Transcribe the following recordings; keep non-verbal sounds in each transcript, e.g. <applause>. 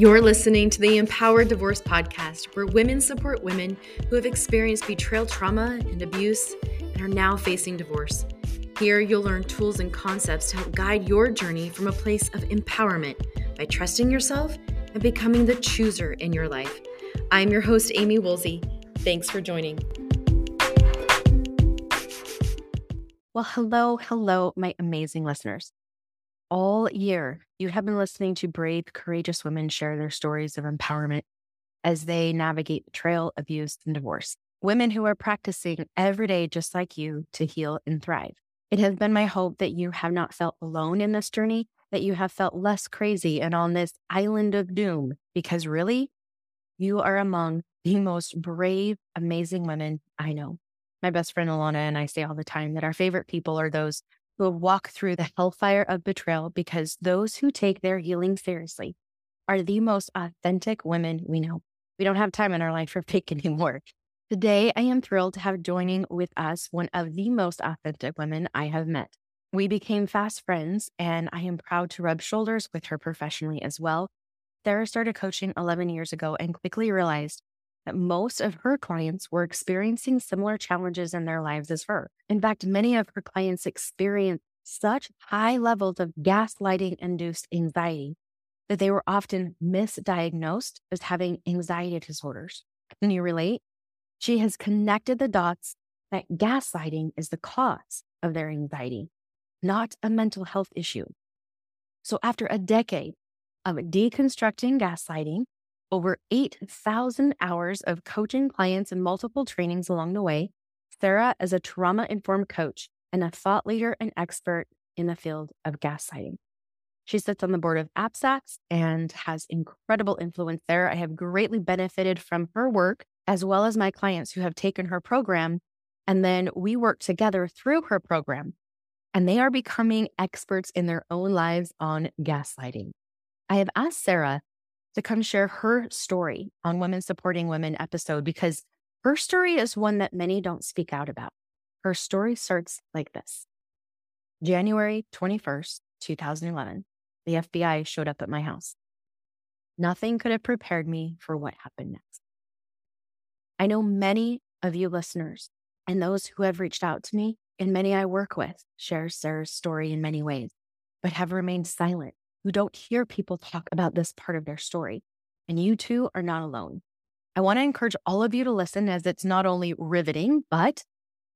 You're listening to the Empowered Divorce Podcast, where women support women who have experienced betrayal trauma and abuse and are now facing divorce. Here, you'll learn tools and concepts to help guide your journey from a place of empowerment by trusting yourself and becoming the chooser in your life. I'm your host, Amy Woolsey. Thanks for joining. Well, hello, hello, my amazing listeners. All year, you have been listening to brave, courageous women share their stories of empowerment as they navigate betrayal, abuse, and divorce. Women who are practicing every day, just like you, to heal and thrive. It has been my hope that you have not felt alone in this journey, that you have felt less crazy and on this island of doom, because really, you are among the most brave, amazing women I know. My best friend Alana and I say all the time that our favorite people are those who walk through the hellfire of betrayal because those who take their healing seriously are the most authentic women we know. We don't have time in our life for fake <laughs> anymore. Today, I am thrilled to have joining with us one of the most authentic women I have met. We became fast friends, and I am proud to rub shoulders with her professionally as well. Sarah started coaching 11 years ago and quickly realized that most of her clients were experiencing similar challenges in their lives as her. In fact, many of her clients experienced such high levels of gaslighting induced anxiety that they were often misdiagnosed as having anxiety disorders. Can you relate? She has connected the dots that gaslighting is the cause of their anxiety, not a mental health issue. So, after a decade of deconstructing gaslighting, over 8,000 hours of coaching clients and multiple trainings along the way, Sarah is a trauma informed coach and a thought leader and expert in the field of gaslighting. She sits on the board of APSATS and has incredible influence there. I have greatly benefited from her work, as well as my clients who have taken her program. And then we work together through her program, and they are becoming experts in their own lives on gaslighting. I have asked Sarah to come share her story on Women Supporting Women episode because her story is one that many don't speak out about. Her story starts like this January 21st, 2011, the FBI showed up at my house. Nothing could have prepared me for what happened next. I know many of you listeners and those who have reached out to me and many I work with share Sarah's story in many ways, but have remained silent who don't hear people talk about this part of their story. And you too are not alone. I want to encourage all of you to listen as it's not only riveting, but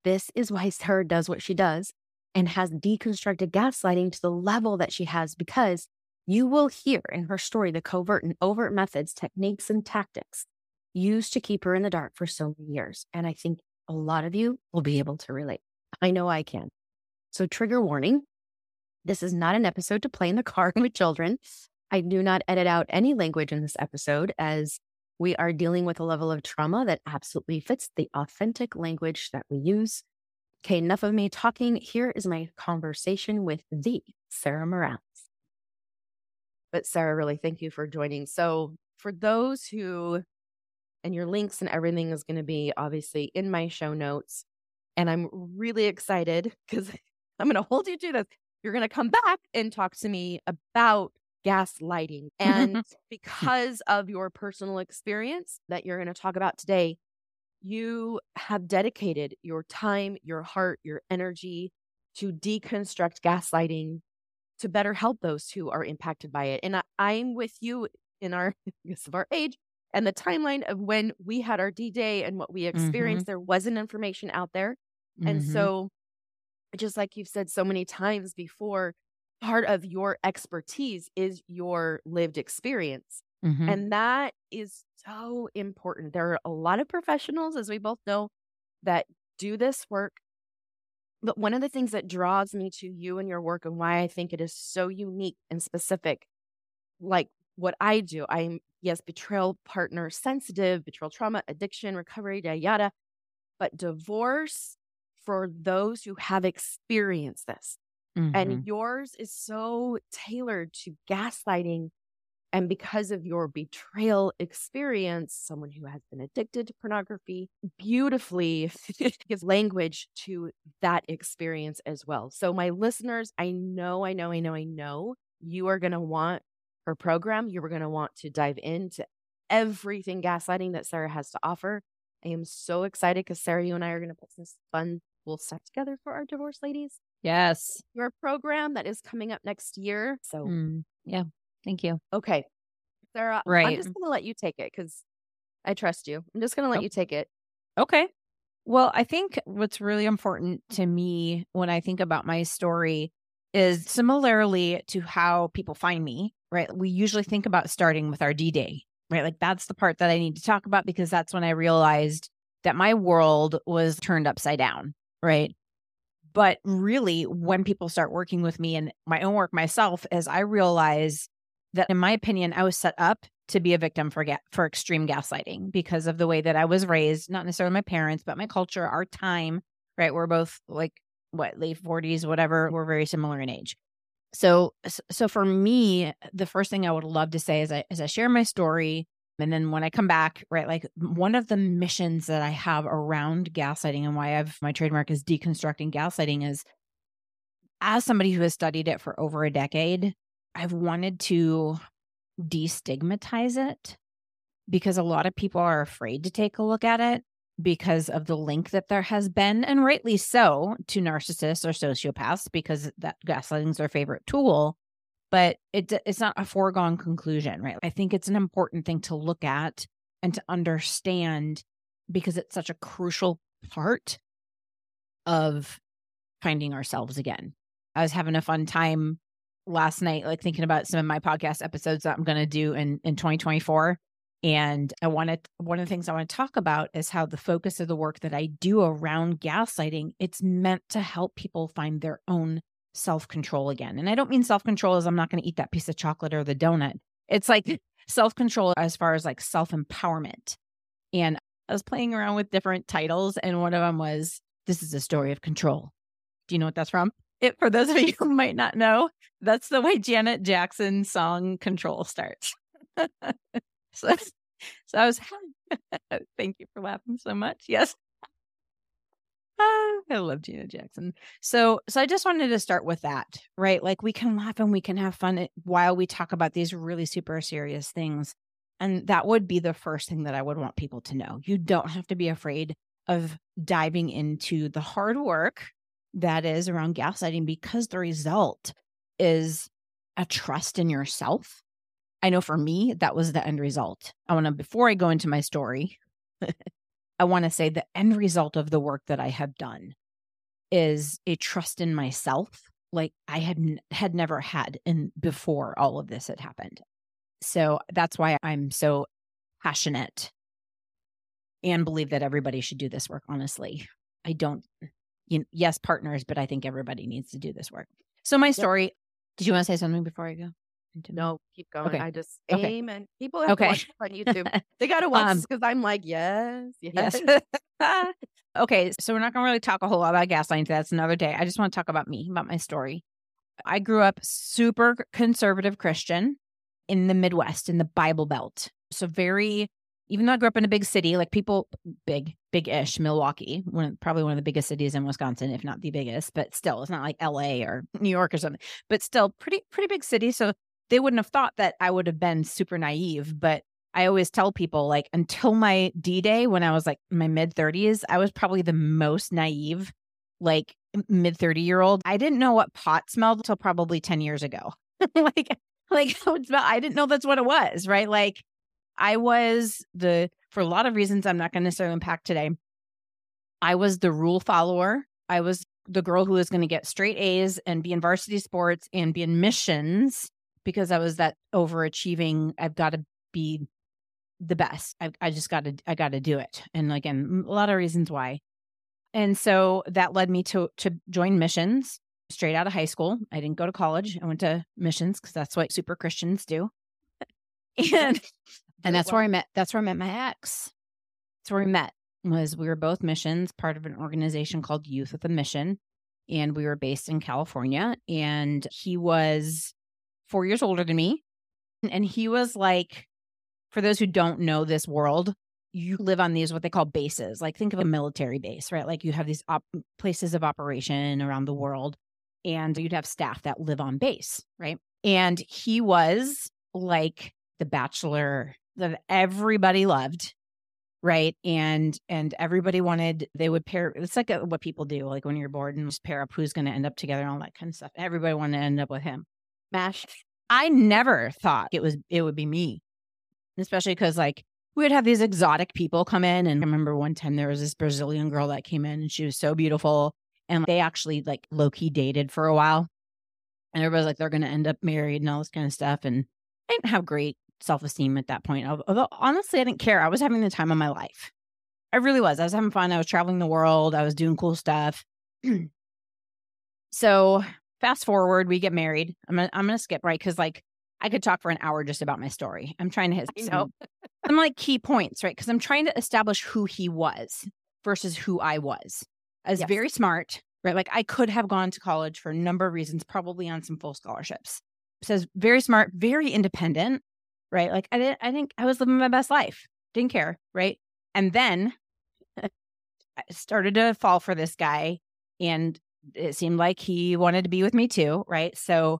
this is why Sarah does what she does and has deconstructed gaslighting to the level that she has because you will hear in her story the covert and overt methods, techniques, and tactics used to keep her in the dark for so many years. And I think a lot of you will be able to relate. I know I can. So, trigger warning this is not an episode to play in the car <laughs> with children. I do not edit out any language in this episode as we are dealing with a level of trauma that absolutely fits the authentic language that we use. Okay, enough of me talking. Here is my conversation with the Sarah Morales. But Sarah, really, thank you for joining. So, for those who, and your links and everything is going to be obviously in my show notes. And I'm really excited because <laughs> I'm going to hold you to this you're going to come back and talk to me about gaslighting. And <laughs> because of your personal experience that you're going to talk about today, you have dedicated your time, your heart, your energy to deconstruct gaslighting to better help those who are impacted by it. And I, am with you in our, <laughs> guess of our age and the timeline of when we had our D Day and what we experienced. Mm-hmm. There wasn't information out there. Mm-hmm. And so just like you've said so many times before, part of your expertise is your lived experience. Mm-hmm. And that is so important. There are a lot of professionals, as we both know, that do this work. But one of the things that draws me to you and your work and why I think it is so unique and specific, like what I do, I'm, yes, betrayal partner sensitive, betrayal trauma, addiction, recovery, yada, yada. But divorce for those who have experienced this. Mm-hmm. And yours is so tailored to gaslighting. And because of your betrayal experience, someone who has been addicted to pornography beautifully <laughs> gives language to that experience as well. So, my listeners, I know, I know, I know, I know you are going to want her program. You're going to want to dive into everything gaslighting that Sarah has to offer. I am so excited because Sarah, you and I are going to put some fun little set together for our divorce ladies. Yes. Your program that is coming up next year. So, mm, yeah. Thank you. Okay. Sarah, right. I'm just going to let you take it because I trust you. I'm just going to let oh. you take it. Okay. Well, I think what's really important to me when I think about my story is similarly to how people find me, right? We usually think about starting with our D Day, right? Like that's the part that I need to talk about because that's when I realized that my world was turned upside down, right? But really, when people start working with me and my own work myself, as I realize that, in my opinion, I was set up to be a victim for ga- for extreme gaslighting because of the way that I was raised, not necessarily my parents, but my culture, our time, right? We're both like what late 40s, whatever. We're very similar in age. So so for me, the first thing I would love to say is I as I share my story and then when I come back, right, like one of the missions that I have around gaslighting and why I've my trademark is deconstructing gaslighting is as somebody who has studied it for over a decade, I've wanted to destigmatize it because a lot of people are afraid to take a look at it because of the link that there has been, and rightly so, to narcissists or sociopaths because that gaslighting is their favorite tool. But it, it's not a foregone conclusion, right? I think it's an important thing to look at and to understand because it's such a crucial part of finding ourselves again. I was having a fun time last night, like thinking about some of my podcast episodes that I'm going to do in, in 2024. And I wanted one of the things I want to talk about is how the focus of the work that I do around gaslighting, it's meant to help people find their own self-control again. And I don't mean self-control as I'm not going to eat that piece of chocolate or the donut. It's like <laughs> self-control as far as like self-empowerment. And I was playing around with different titles and one of them was this is a story of control. Do you know what that's from? it for those of <laughs> you who might not know, that's the way Janet Jackson's song Control starts. <laughs> so, so I was thank you for laughing so much. Yes. Ah, I love Janet Jackson. So so I just wanted to start with that, right? Like we can laugh and we can have fun while we talk about these really super serious things. And that would be the first thing that I would want people to know. You don't have to be afraid of diving into the hard work that is around gaslighting because the result is a trust in yourself. I know for me, that was the end result. I want to, before I go into my story, <laughs> I want to say the end result of the work that I have done is a trust in myself like I had had never had in before all of this had happened. So that's why I'm so passionate and believe that everybody should do this work honestly. I don't you know, yes, partners, but I think everybody needs to do this work. So my story. Yep. Did you want to say something before I go? No, keep going. Okay. I just okay. aim and people have okay. watch on YouTube. <laughs> they got to watch because um, I'm like, yes, <laughs> yes. yes. <laughs> okay, so we're not going to really talk a whole lot about gaslighting. That's another day. I just want to talk about me, about my story. I grew up super conservative Christian in the Midwest, in the Bible Belt. So very even though I grew up in a big city, like people big, big ish, Milwaukee, one probably one of the biggest cities in Wisconsin, if not the biggest, but still it's not like LA or New York or something, but still pretty, pretty big city. So they wouldn't have thought that I would have been super naive. But I always tell people like until my D Day when I was like my mid 30s, I was probably the most naive, like mid 30 year old. I didn't know what pot smelled until probably 10 years ago. <laughs> like, like <laughs> I didn't know that's what it was, right? Like I was the, for a lot of reasons I'm not going to necessarily unpack today, I was the rule follower. I was the girl who was going to get straight A's and be in varsity sports and be in missions because I was that overachieving. I've got to be the best. I, I just got to, I got to do it. And again, a lot of reasons why. And so that led me to to join missions straight out of high school. I didn't go to college. I went to missions because that's what super Christians do. <laughs> and and that's where I met. That's where I met my ex. That's where we met. Was we were both missions, part of an organization called Youth with a Mission, and we were based in California. And he was four years older than me, and he was like, for those who don't know this world, you live on these what they call bases. Like think of a military base, right? Like you have these op- places of operation around the world, and you'd have staff that live on base, right? And he was like The Bachelor that everybody loved right and and everybody wanted they would pair it's like a, what people do like when you're bored and just pair up who's going to end up together and all that kind of stuff everybody wanted to end up with him i never thought it was it would be me especially because like we would have these exotic people come in and i remember one time there was this brazilian girl that came in and she was so beautiful and they actually like low-key dated for a while and everybody's like they're going to end up married and all this kind of stuff and i didn't have great self esteem at that point. Although honestly, I didn't care. I was having the time of my life. I really was. I was having fun. I was traveling the world. I was doing cool stuff. <clears throat> so fast forward, we get married. I'm gonna I'm gonna skip right because like I could talk for an hour just about my story. I'm trying to hit know <laughs> some like key points, right? Because I'm trying to establish who he was versus who I was. I was yes. very smart, right? Like I could have gone to college for a number of reasons, probably on some full scholarships. Says very smart, very independent, right? Like I didn't, I think I was living my best life, didn't care, right? And then <laughs> I started to fall for this guy, and it seemed like he wanted to be with me too, right? So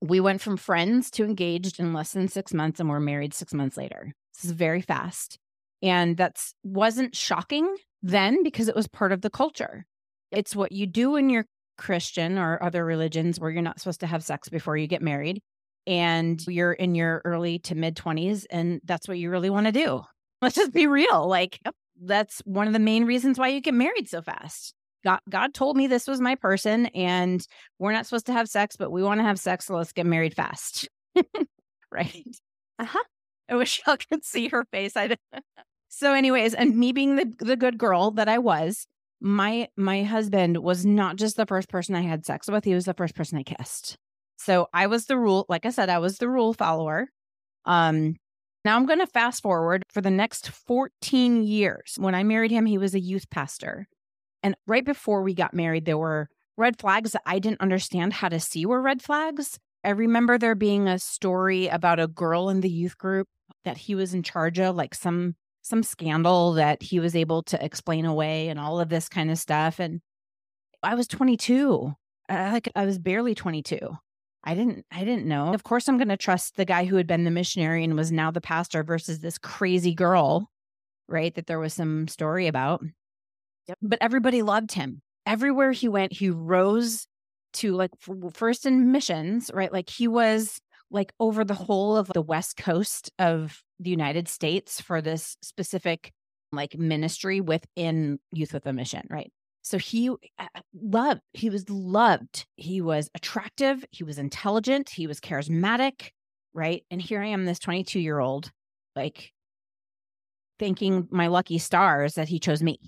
we went from friends to engaged in less than six months, and we're married six months later. This is very fast, and that's wasn't shocking then because it was part of the culture. It's what you do when you're Christian or other religions where you're not supposed to have sex before you get married and you're in your early to mid 20s and that's what you really want to do. <laughs> Let's just be real. Like that's one of the main reasons why you get married so fast. God, God told me this was my person and we're not supposed to have sex, but we want to have sex. So let's get married fast. <laughs> right. Uh huh. I wish y'all could see her face. I <laughs> so, anyways, and me being the, the good girl that I was, my my husband was not just the first person I had sex with, he was the first person I kissed. So I was the rule, like I said, I was the rule follower. Um, now I'm going to fast forward for the next 14 years. When I married him, he was a youth pastor. And right before we got married, there were red flags that I didn't understand how to see were red flags. I remember there being a story about a girl in the youth group that he was in charge of, like some some scandal that he was able to explain away and all of this kind of stuff. And I was 22. I, like I was barely 22. I didn't I didn't know. Of course I'm going to trust the guy who had been the missionary and was now the pastor versus this crazy girl, right? That there was some story about. Yep. But everybody loved him. Everywhere he went, he rose to like first in missions, right? Like he was like over the whole of the west coast of the United States for this specific like ministry within Youth with a Mission, right? So he loved, he was loved. He was attractive. He was intelligent. He was charismatic. Right. And here I am, this 22 year old, like thanking my lucky stars that he chose me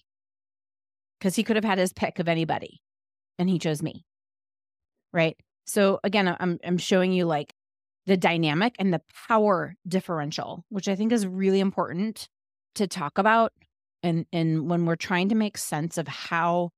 because he could have had his pick of anybody and he chose me. Right. So again, I'm, I'm showing you like the dynamic and the power differential, which I think is really important to talk about and and when we're trying to make sense of how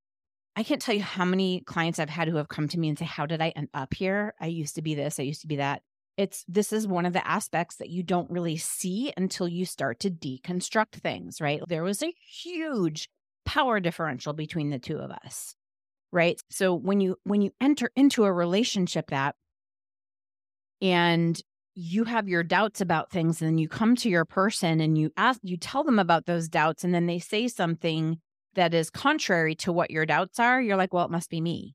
I can't tell you how many clients I've had who have come to me and say, How did I end up here? I used to be this, I used to be that. It's this is one of the aspects that you don't really see until you start to deconstruct things, right? There was a huge power differential between the two of us. Right. So when you when you enter into a relationship that and you have your doubts about things and then you come to your person and you ask you tell them about those doubts and then they say something that is contrary to what your doubts are you're like well it must be me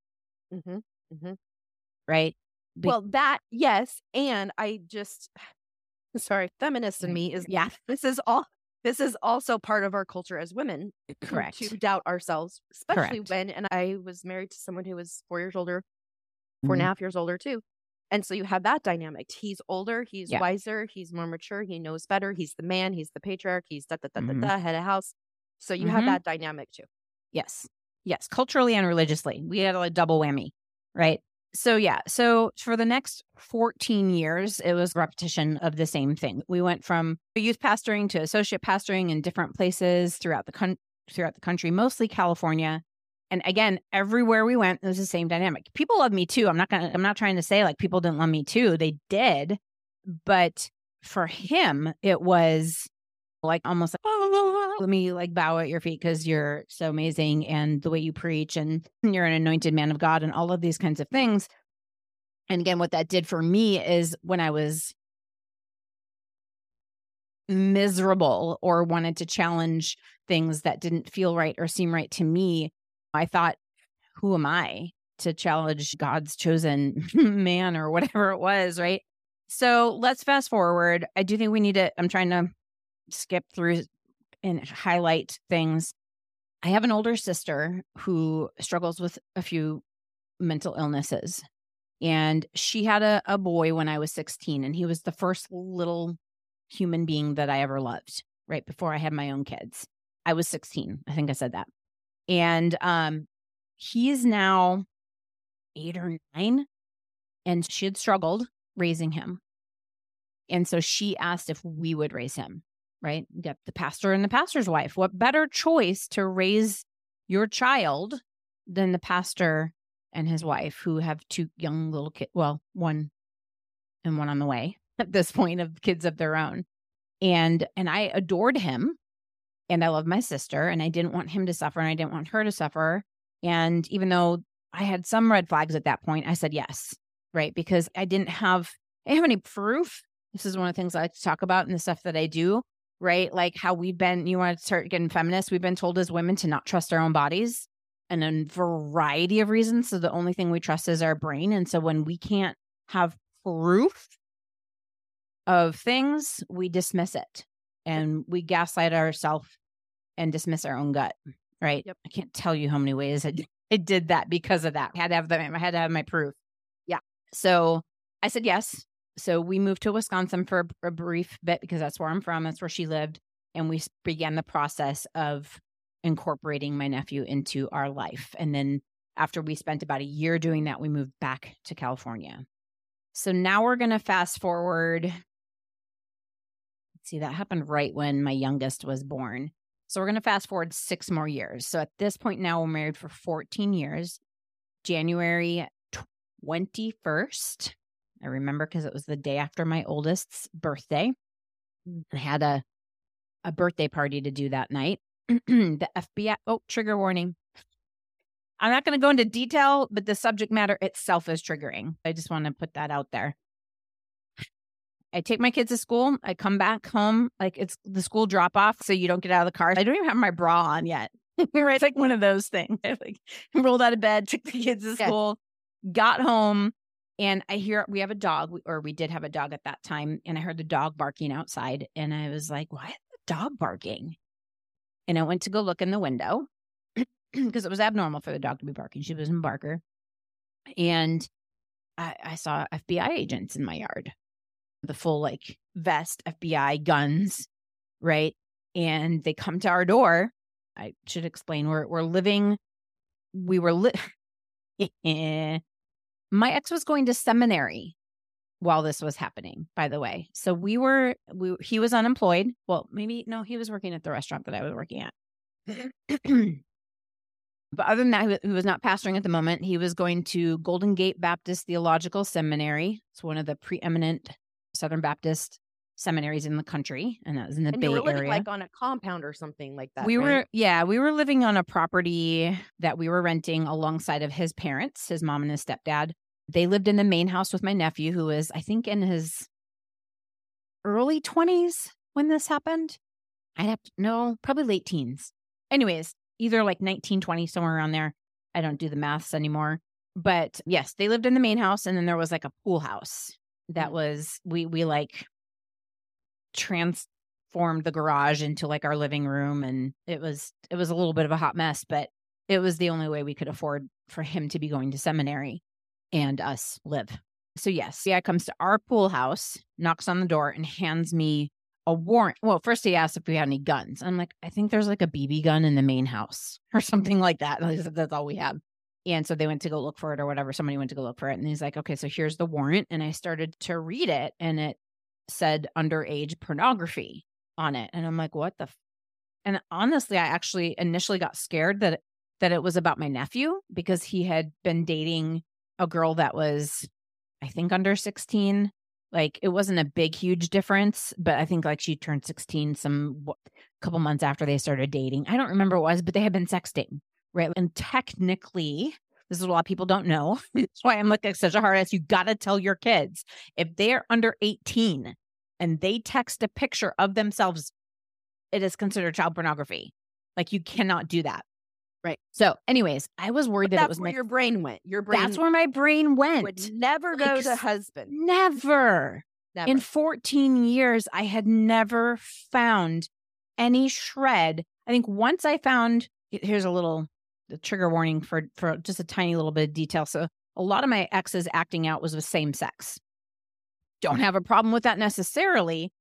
mm-hmm. Mm-hmm. right Be- well that yes and i just <sighs> sorry feminist in me is yeah this is all this is also part of our culture as women <clears throat> correct to doubt ourselves especially correct. when and i was married to someone who was four years older 4 mm-hmm. and a mm-hmm. half years older too and so you have that dynamic. He's older, he's yeah. wiser, he's more mature, he knows better, he's the man, he's the patriarch, he's da da da mm-hmm. da da head of house. So you mm-hmm. have that dynamic too. Yes. Yes. Culturally and religiously. We had a double whammy. Right. So yeah. So for the next 14 years, it was repetition of the same thing. We went from youth pastoring to associate pastoring in different places throughout the country throughout the country, mostly California. And again, everywhere we went, it was the same dynamic. People love me too. I'm not gonna I'm not trying to say like people didn't love me too. They did. But for him, it was like almost like, <laughs> let me like bow at your feet because you're so amazing and the way you preach and <laughs> you're an anointed man of God and all of these kinds of things. And again, what that did for me is when I was miserable or wanted to challenge things that didn't feel right or seem right to me, I thought, who am I to challenge God's chosen <laughs> man or whatever it was, right? So let's fast forward. I do think we need to, I'm trying to skip through and highlight things. I have an older sister who struggles with a few mental illnesses. And she had a, a boy when I was 16, and he was the first little human being that I ever loved, right before I had my own kids. I was 16. I think I said that. And um, he is now eight or nine, and she had struggled raising him. And so she asked if we would raise him, right? Get the pastor and the pastor's wife. What better choice to raise your child than the pastor and his wife, who have two young little kids? Well, one and one on the way <laughs> at this point of kids of their own. And and I adored him and I love my sister and I didn't want him to suffer and I didn't want her to suffer. And even though I had some red flags at that point, I said yes, right? Because I didn't have I didn't have any proof. This is one of the things I like to talk about in the stuff that I do, right? Like how we've been, you want to start getting feminist, we've been told as women to not trust our own bodies and a variety of reasons. So the only thing we trust is our brain. And so when we can't have proof of things, we dismiss it and we gaslight ourselves and dismiss our own gut. Right. Yep. I can't tell you how many ways I, d- <laughs> I did that because of that. I had to have the, I had to have my proof. Yeah. So I said yes. So we moved to Wisconsin for a, a brief bit because that's where I'm from. That's where she lived. And we began the process of incorporating my nephew into our life. And then after we spent about a year doing that, we moved back to California. So now we're going to fast forward See, that happened right when my youngest was born. So we're going to fast forward six more years. So at this point now, we're married for 14 years. January 21st, I remember because it was the day after my oldest's birthday. Mm. I had a, a birthday party to do that night. <clears throat> the FBI, oh, trigger warning. I'm not going to go into detail, but the subject matter itself is triggering. I just want to put that out there. I take my kids to school. I come back home, like it's the school drop off, so you don't get out of the car. I don't even have my bra on yet. right? <laughs> It's like one of those things. I <laughs> like rolled out of bed, took the kids to school, yeah. got home, and I hear we have a dog, or we did have a dog at that time, and I heard the dog barking outside, and I was like, "Why is the dog barking?" And I went to go look in the window <clears throat> because it was abnormal for the dog to be barking. She was in Barker, and I, I saw FBI agents in my yard the full like vest, FBI guns, right? And they come to our door. I should explain we're we're living we were lit <laughs> <laughs> my ex was going to seminary while this was happening by the way so we were we he was unemployed well maybe no he was working at the restaurant that i was working at <clears throat> but other than that he was not pastoring at the moment he was going to golden gate baptist theological seminary it's one of the preeminent Southern Baptist seminaries in the country, and that was in the and Bay Area. like on a compound or something like that. we right? were, yeah, we were living on a property that we were renting alongside of his parents, his mom and his stepdad. They lived in the main house with my nephew, who was, I think, in his early 20s when this happened. I'd have to know, probably late teens. Anyways, either like 19, 20, somewhere around there. I don't do the maths anymore. But yes, they lived in the main house, and then there was like a pool house that mm. was we we like transformed the garage into like our living room and it was it was a little bit of a hot mess but it was the only way we could afford for him to be going to seminary and us live so yes yeah comes to our pool house knocks on the door and hands me a warrant well first he asked if we had any guns i'm like i think there's like a bb gun in the main house <laughs> or something like that that's all we have and so they went to go look for it or whatever. Somebody went to go look for it. And he's like, okay, so here's the warrant. And I started to read it and it said underage pornography on it. And I'm like, what the? F-? And honestly, I actually initially got scared that, that it was about my nephew because he had been dating a girl that was, I think, under 16. Like it wasn't a big, huge difference, but I think like she turned 16 some couple months after they started dating. I don't remember what it was, but they had been sexting right? And technically, this is what a lot of people don't know. <laughs> That's why I'm like such a hard ass. You got to tell your kids if they're under 18 and they text a picture of themselves, it is considered child pornography. Like you cannot do that. Right. So, anyways, I was worried But that it that's was where my your brain went. Your brain that's where my brain went. would never go Like, to husband. Never. Never. In 14 years, I had never found any shred. I think once I found here's a little the trigger warning for for just a tiny little bit of detail. So a lot of my exes acting out was with same sex. Don't have a problem with that necessarily,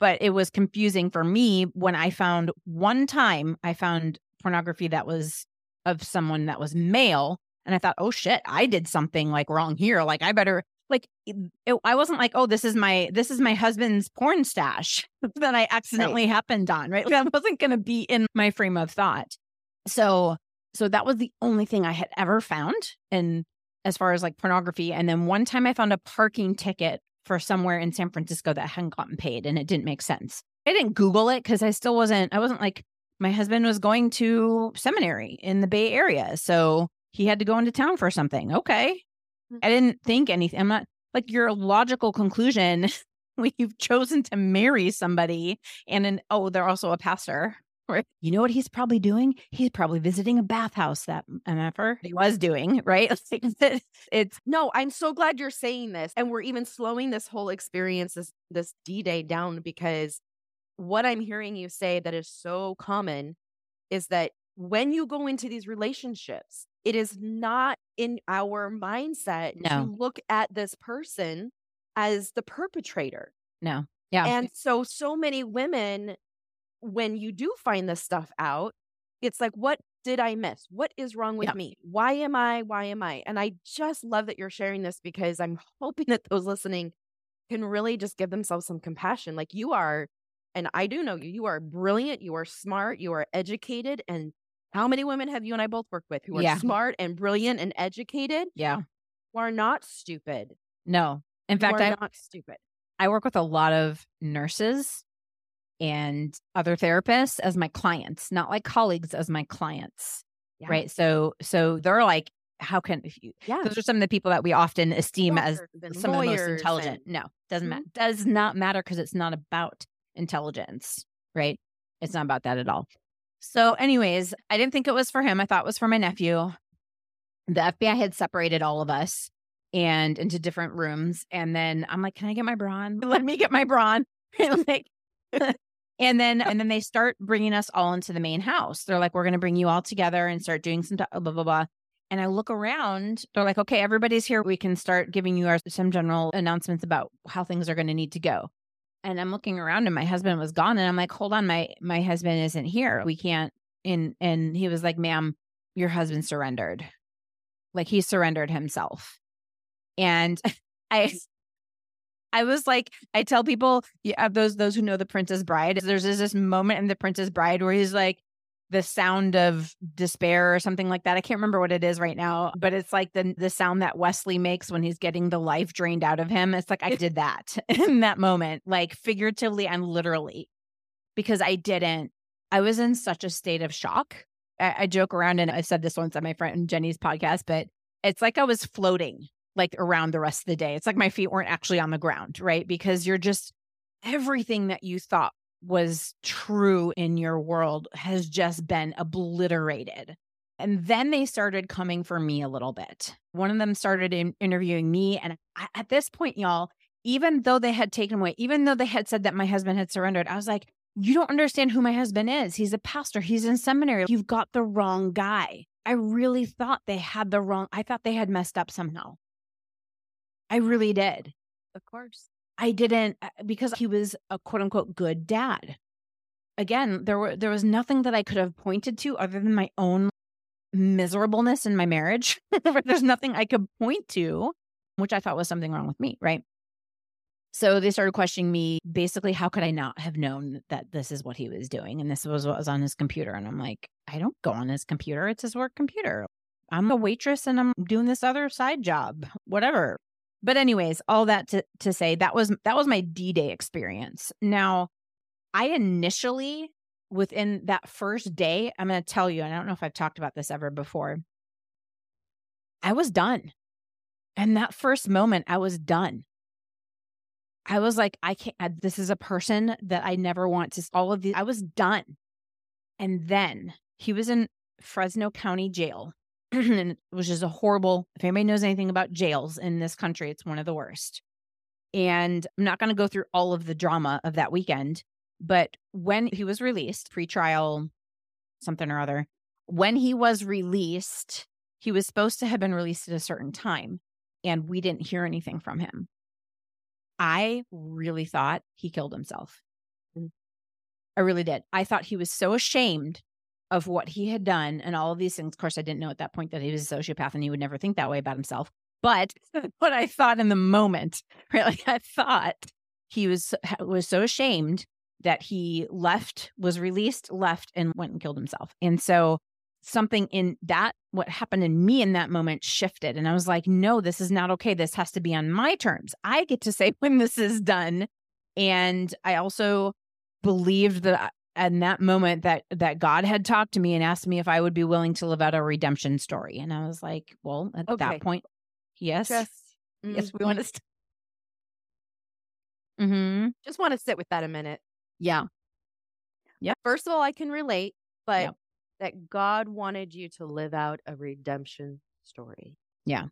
but it was confusing for me when I found one time I found pornography that was of someone that was male and I thought, "Oh shit, I did something like wrong here. Like I better like it, I wasn't like, "Oh, this is my this is my husband's porn stash <laughs> that I accidentally happened on." Right? <laughs> Like I wasn't going to be in my frame of thought. So, so that was the only thing I had ever found and as far as like pornography and then one time I found a parking ticket for somewhere in San Francisco that hadn't gotten paid and it didn't make sense. I didn't Google it because I still wasn't, I wasn't like, my husband was going to seminary in the Bay Area. So he had to go into town for something. Okay. Mm. I didn't think anything. I'm not like your logical conclusion <laughs> when you've chosen to marry somebody and then, oh, they're also a pastor. <laughs> Right. You know what he's probably doing? He's probably visiting a bathhouse that MFer he was doing, right? <laughs> It's, it's No, I'm so glad you're saying this. And we're even slowing this whole experience, this this D-Day down because what I'm hearing you say that is so common is that when you go into these relationships, it is not in our mindset No. to look at this person as the perpetrator. no. Yeah. And so, so many women, when you do find this stuff out, it's like, what did I miss? What is wrong with Yeah. me? Why am I? Why am I? And I just love that you're sharing this because I'm <laughs> hoping that those listening can really just give themselves some compassion. Like you are, and I do know you, you are brilliant, you are smart, you are educated. And how many women have you and I both worked with who are Yeah. smart and brilliant and educated? yeah. Who are not stupid. No. In fact, I'm not stupid. I work with a lot of nurses and other therapists as my clients, not like colleagues as my clients. Yeah. Right. So, so they're like, how can if you, Yeah. those are some of the people that we often esteem as some of the most intelligent. and- No, doesn't Mhm. matter. Does not matter because it's not about intelligence, right? It's not about that at all. So, anyways, I didn't think it was for him. I thought it was for my nephew. The FBI had separated all of us and into different rooms. And then I'm like, can I get my bra on? <laughs> Let me get my bra on. <laughs> like, and then and then they start bringing us all into the main house. They're like, we're going to bring you all together and start doing some t- blah blah blah. And I look around. They're like, okay, everybody's here. We can start giving you our some general announcements about how things are going to need to go. And I'm looking around, and my husband was gone. And I'm like, hold on, my my husband isn't here. We can't. And and he was like, ma'am, your husband surrendered. Like he surrendered himself. And <laughs> I I was like, I tell people, yeah, uh, those those who know the Princess Bride, there's this moment in the Princess Bride where he's like the sound of despair or something like that. I can't remember what it is right now, but it's like the the sound that Westley makes when he's getting the life drained out of him. It's like I did that <laughs> in that moment, like figuratively and literally, because I didn't. I was in such a state of shock. I, I joke around, and I said this once on my friend Jenny's podcast, but it's like I was floating like around the rest of the day. It's like my feet weren't actually on the ground, right? Because you're just everything that you thought was true in your world has just been obliterated. And then they started coming for me a little bit. One of them started in- interviewing me. And I, at this point, y'all, even though they had taken away, even though they had said that my husband had surrendered, I was like, you don't understand who my husband is. He's a pastor, he's in seminary. You've got the wrong guy. I really thought they had the wrong, I thought they had messed up somehow. I really did. Of course. I didn't uh, because he was a quote unquote good dad. Again, there were there was nothing that I could have pointed to other than my own miserableness in my marriage. <laughs> There's nothing I could point to, which I thought was something wrong with me, right? So they started questioning me basically, how could I not have known that this is what he was doing? And this was what was on his computer. And I'm like, I don't go on his computer. It's his work computer. I'm a waitress and I'm doing this other side job, whatever. But anyways, all that to, to say that was that was my D-Day experience. Now, I initially within that first day, I'm going to tell you, and I don't know if I've talked about this ever before. I was done. And that first moment, I was done. I was like, I can't, uh, this is a person that I never want to, all of these, I was done. And then he was in Fresno County Jail, <clears throat> which is a horrible, if anybody knows anything about jails in this country, it's one of the worst. And I'm not going to go through all of the drama of that weekend, but when he was released, pre-trial, something or other, when he was released, he was supposed to have been released at a certain time, and we didn't hear anything from him. I really thought he killed himself. Mm. I really did. I thought he was so ashamed of what he had done and all of these things. Of course, I didn't know at that point that he was a sociopath and he would never think that way about himself. But <laughs> what I thought in the moment, <laughs> right? Like I thought he was was so ashamed that he left, was released, left, and went and killed himself. And so something in that what happened in me in that moment shifted and i was like no this is not okay this has to be on my terms i get to say <laughs> when this is done and i also believed that in that moment that that god had talked to me and asked me if i would be willing to live out a redemption story and i was like well at okay. that point yes Just, mm-hmm. yes we want to st- mm-hmm. just want to sit with that a minute yeah yeah first of all i can relate but yeah that God wanted you to live out a redemption story. Yeah.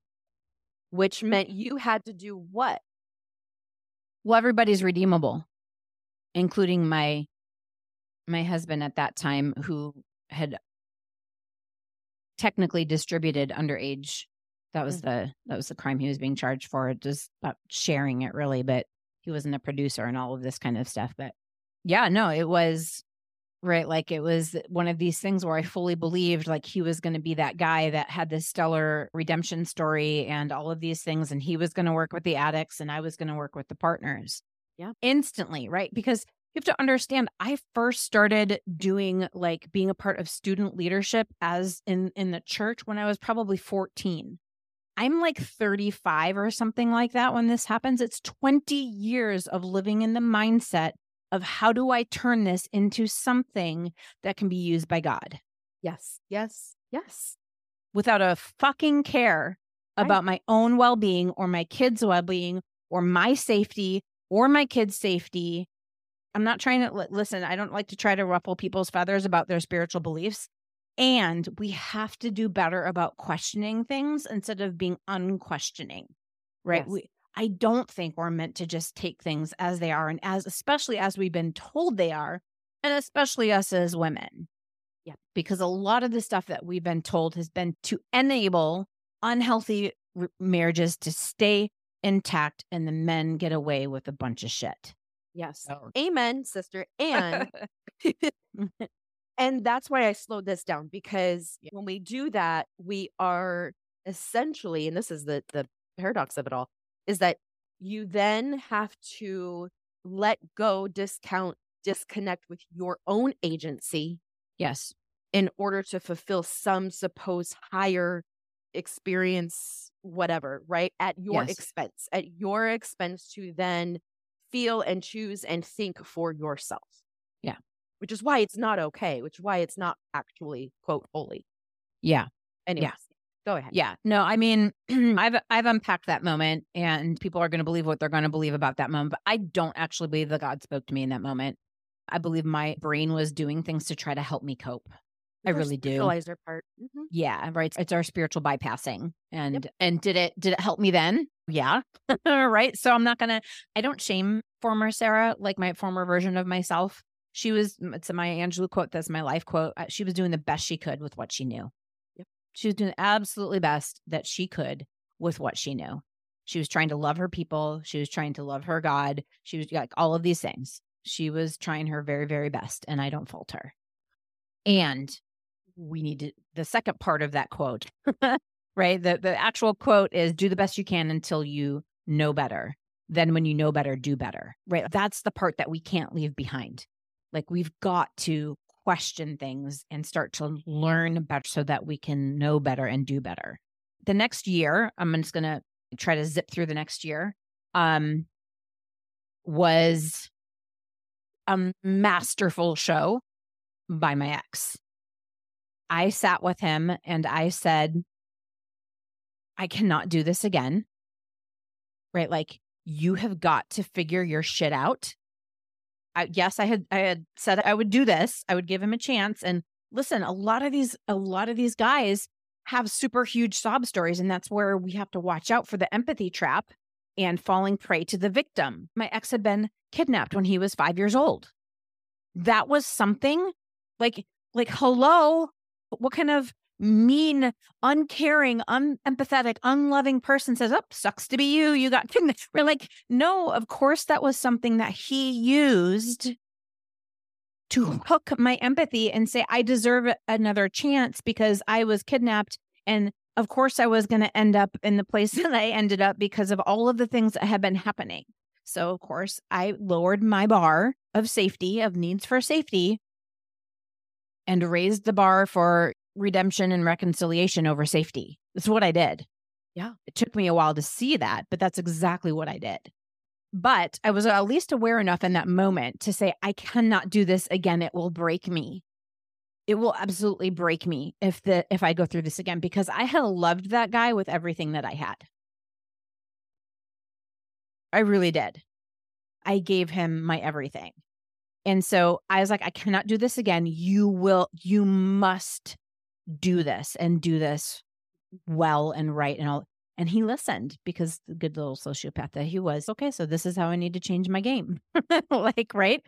Which meant you had to do what? Well, everybody's redeemable, including my my husband at that time who had technically distributed underage. That was mm-hmm. the that was the crime he was being charged for. Just about sharing it really, but he wasn't a producer and all of this kind of stuff. But yeah, no, it was right like it was one of these things where i fully believed like he was going to be that guy that had this stellar redemption story and all of these things and he was going to work with the addicts and i was going to work with the partners yeah instantly right because you have to understand i first started doing like being a part of student leadership as in in the church when i was probably 14 i'm like 35 or something like that when this happens it's 20 years of living in the mindset of how do I turn this into something that can be used by God? Yes, yes, yes. Without a fucking care about my own well being or my kids' well being or my safety or my kids' safety. I'm not trying to listen, I don't like to try to ruffle people's feathers about their spiritual beliefs. And we have to do better about questioning things instead of being unquestioning, right? Yes. We, I don't think we're meant to just take things as they are and as especially as we've been told they are, and especially us as women. Yeah. Because a lot of the stuff that we've been told has been to enable unhealthy marriages to stay intact and the men get away with a bunch of shit. Yes. Oh. Amen, sister. And <laughs> and that's why I slowed this down because yeah. when we do that, we are essentially and this is the the paradox of it all is that you then have to let go, discount, disconnect with your own agency. Yes. In order to fulfill some supposed higher experience, whatever, right? At your yes. expense, at your expense to then feel and choose and think for yourself. Yeah. Which is why it's not okay, which is why it's not actually, quote, holy. Yeah. Anyways. Yeah. Go ahead. Yeah. No, I mean, <clears throat> I've I've unpacked that moment and people are going to believe what they're going to believe about that moment, but I don't actually believe that God spoke to me in that moment. I believe my brain was doing things to try to help me cope. I really do. part. Mm-hmm. Yeah, right. It's our spiritual bypassing. And yep. and did it did it help me then? Yeah. <laughs> right. So I'm not gonna I don't shame former Sarah, like my former version of myself. She was it's a Maya Angelou quote, that's my life quote. Uh, she was doing the best she could with what she knew. Yep. She was doing absolutely best that she could with what she knew. She was trying to love her people. She was trying to love her God. She was like all of these things. She was trying her very, very best, and I don't fault her. And we need to, the second part of that quote, <laughs> right? The, the actual quote is do the best you can until you know better. Then, when you know better, do better, right? That's the part that we can't leave behind. Like, we've got to question things and start to learn better so that we can know better and do better. The next year, I'm just going to try to zip through the next year, um, was a masterful show by my ex. I sat with him and I said, I cannot do this again. Right? Like, you have got to figure your shit out. I, yes, I had I had said I would do this. I would give him a chance. And listen, a lot of these a lot of these guys have super huge sob stories, and that's where we have to watch out for the empathy trap and falling prey to the victim. My ex had been kidnapped when he was five years old. That was something like like hello, what kind of mean, uncaring, unempathetic, unloving person says, Oh, sucks to be you. You got <laughs> kidnapped. We're like, no, of course that was something that he used to hook my empathy and say, I deserve another chance because I was kidnapped. And of course, I was going to end up in the place <laughs> that I ended up because of all of the things that have been happening. So, of course, I lowered my bar of safety, of needs for safety, and raised the bar for redemption and reconciliation over safety. That's what I did. Yeah. It took me a while to see that, but that's exactly what I did. But I was at least aware enough in that moment to say, I cannot do this again. It will break me. It will absolutely break me if the if I go through this again because I had loved that guy with everything that I had. I really did. I gave him my everything. And so I was like, I cannot do this again. You will, you must do this and do this well and right and all. And he listened because the good little sociopath that he was, okay, so this is how I need to change my game. <laughs> like, right?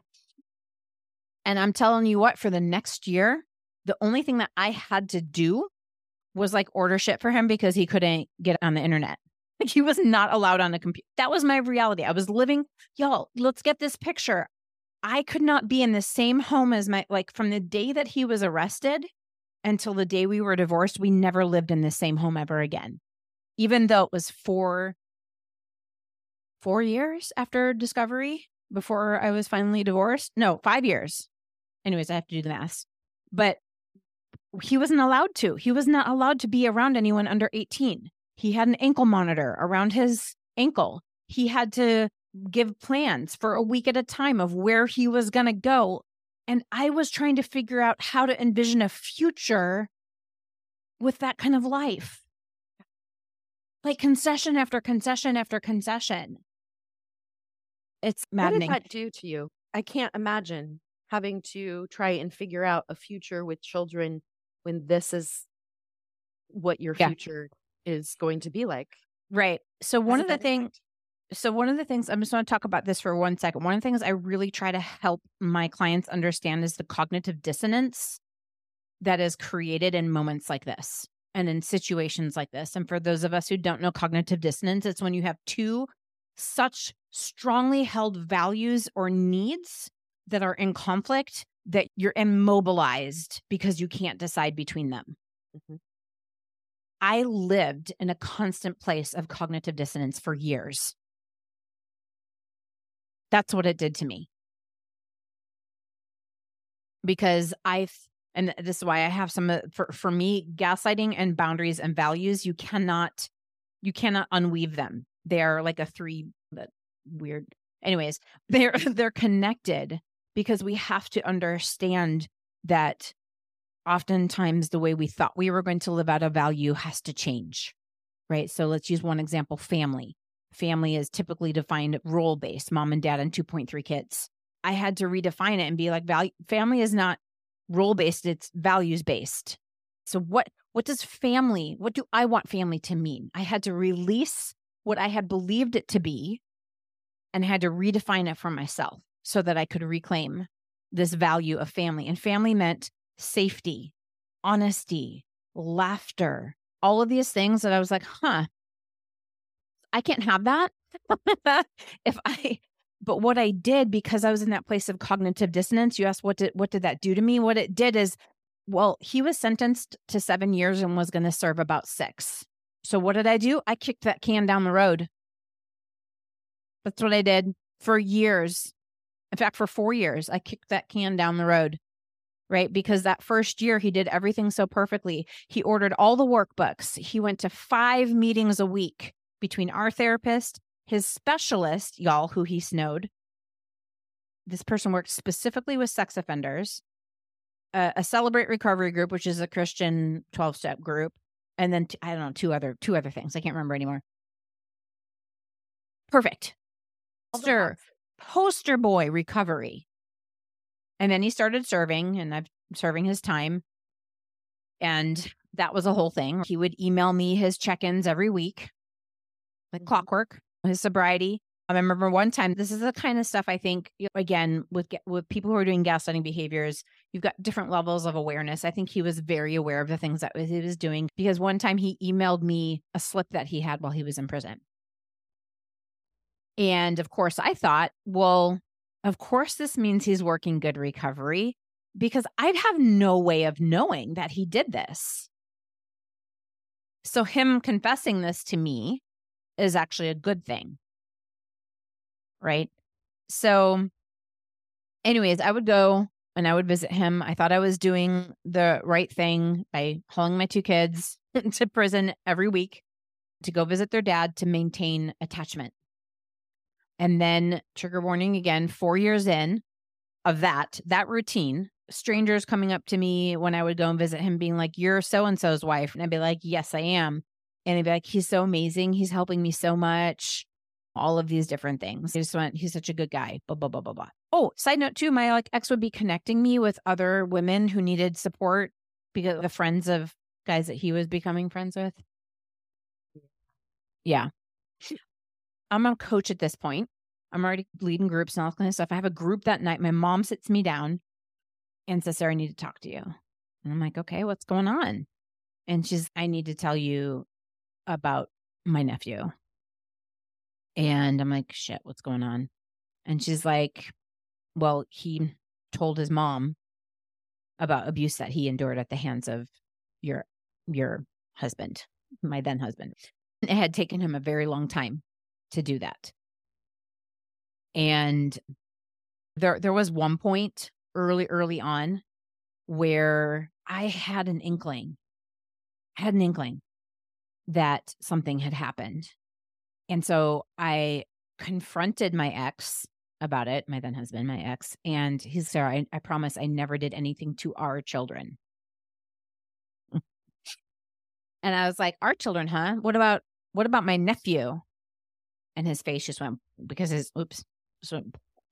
And I'm telling you what, for the next year, the only thing that I had to do was like order shit for him because he couldn't get on the internet. Like he was not allowed on a computer. That was my reality. I was living, y'all, let's get this picture. I could not be in the same home as my, like from the day that he was arrested until the day we were divorced, we never lived in the same home ever again. Even though it was four four years after discovery before I was finally divorced. No, five years. Anyways, I have to do the math. But he wasn't allowed to. He was not allowed to be around anyone under 18. He had an ankle monitor around his ankle. He had to give plans for a week at a time of where he was going to go and I was trying to figure out how to envision a future with that kind of life. Like concession after concession after concession. It's maddening. What did that do to you? I can't imagine having to try and figure out a future with children when this is what your yeah. future is going to be like. Right. So one of the things so one of the things I'm just going to talk about this for one second. One of the things I really try to help my clients understand is the cognitive dissonance that is created in moments like this and in situations like this. And for those of us who don't know cognitive dissonance, it's when you have two such strongly held values or needs that are in conflict that you're immobilized because you can't decide between them. Mm-hmm. I lived in a constant place of cognitive dissonance for years. That's what it did to me. Because I, and this is why I have some, uh, for, for me, gaslighting and boundaries and values, you cannot, you cannot unweave them. They are like a three, weird. Anyways, <laughs> they're, <laughs> they're connected because we have to understand that oftentimes the way we thought we were going to live out a value has to change right so let's use one example family family is typically defined role based mom and dad and 2.3 kids. I had to redefine it and be like, value, family is not role based, it's values based. So, what, what does family, what do I want family to mean? I had to release what I had believed it to be and had to redefine it for myself so that I could reclaim this value of family. And family meant safety, honesty, laughter, all of these things that I was like, huh, I can't have that. <laughs> if I but what I did because I was in that place of cognitive dissonance, you asked what did what did that do to me? What it did is well, he was sentenced to 7 years and was going to serve about 6. So what did I do? I kicked that can down the road. That's what I did for years. In fact, for 4 years, I kicked that can down the road. Right? Because that first year he did everything so perfectly. He ordered all the workbooks. He went to 5 meetings a week between our therapist, his specialist, y'all, who he snowed. This person worked specifically with sex offenders, uh, a Celebrate Recovery group, which is a Christian 12 step group, and then t- I don't know, two other two other things. I can't remember anymore. Perfect. poster, poster boy recovery. And then he started serving, and I'm serving his time. And that was a whole thing. He would email me his check ins every week, like clockwork, his sobriety. Um, I remember one time. This is the kind of stuff I think again with with people who are doing gaslighting behaviors. You've got different levels of awareness. I think he was very aware of the things that he was doing because one time he emailed me a slip that he had while he was in prison. And of course, I thought, well, of course, this means he's working good recovery because I'd have no way of knowing that he did this. So, him confessing this to me is actually a good thing. Right. So, anyways, I would go and I would visit him. I thought I was doing the right thing by hauling my two kids <laughs> to prison every week to go visit their dad to maintain attachment. And then, trigger warning again, four years in of that, that routine, strangers coming up to me when I would go and visit him, being like, You're so and so's wife. And I'd be like, Yes, I am. And they'd be like, He's so amazing. He's helping me so much. All of these different things. I just went, He's such a good guy. Blah, blah, blah, blah, blah. Oh, side note too, my like ex would be connecting me with other women who needed support because the friends of guys that he was becoming friends with. Yeah. I'm a coach at this point. I'm already leading groups and all kind of stuff. I have a group that night. My mom sits me down and says, Sarah, I need to talk to you. And I'm like, okay, what's going on? And she's, I need to tell you about my nephew. And I'm like, shit, what's going on? And she's like, well, he told his mom about abuse that he endured at the hands of your your husband, my then husband. It had taken him a very long time to do that. And there there was one point early early on where I had an inkling. I had an inkling that something had happened. And so I confronted my ex about it, my then husband, my ex, and he's Sarah, I, I promise I never did anything to our children. <laughs> and I was like, Our children, huh? What about what about my nephew? And his face just went because his oops, so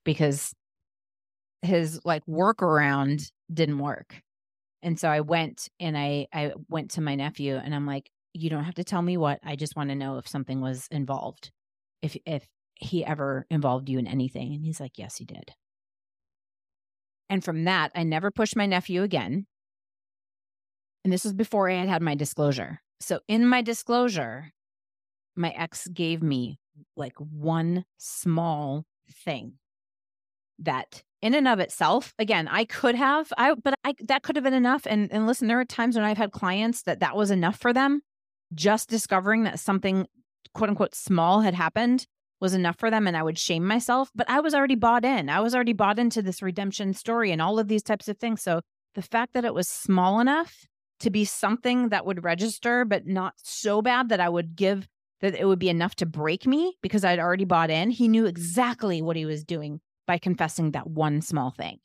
because his like workaround didn't work. And so I went and I I went to my nephew and I'm like, you don't have to tell me what. I just want to know if something was involved. If if he ever involved you in anything. And he's like, Yes, he did. And from that, I never pushed my nephew again. And this was before I had had my disclosure. So in my disclosure, my ex gave me like one small thing that in and of itself again i could have i but i that could have been enough and and listen there are times when i've had clients that that was enough for them just discovering that something quote unquote small had happened was enough for them and i would shame myself but i was already bought in i was already bought into this redemption story and all of these types of things so the fact that it was small enough to be something that would register but not so bad that i would give that it would be enough to break me because I'd already bought in. He knew exactly what he was doing by confessing that one small thing.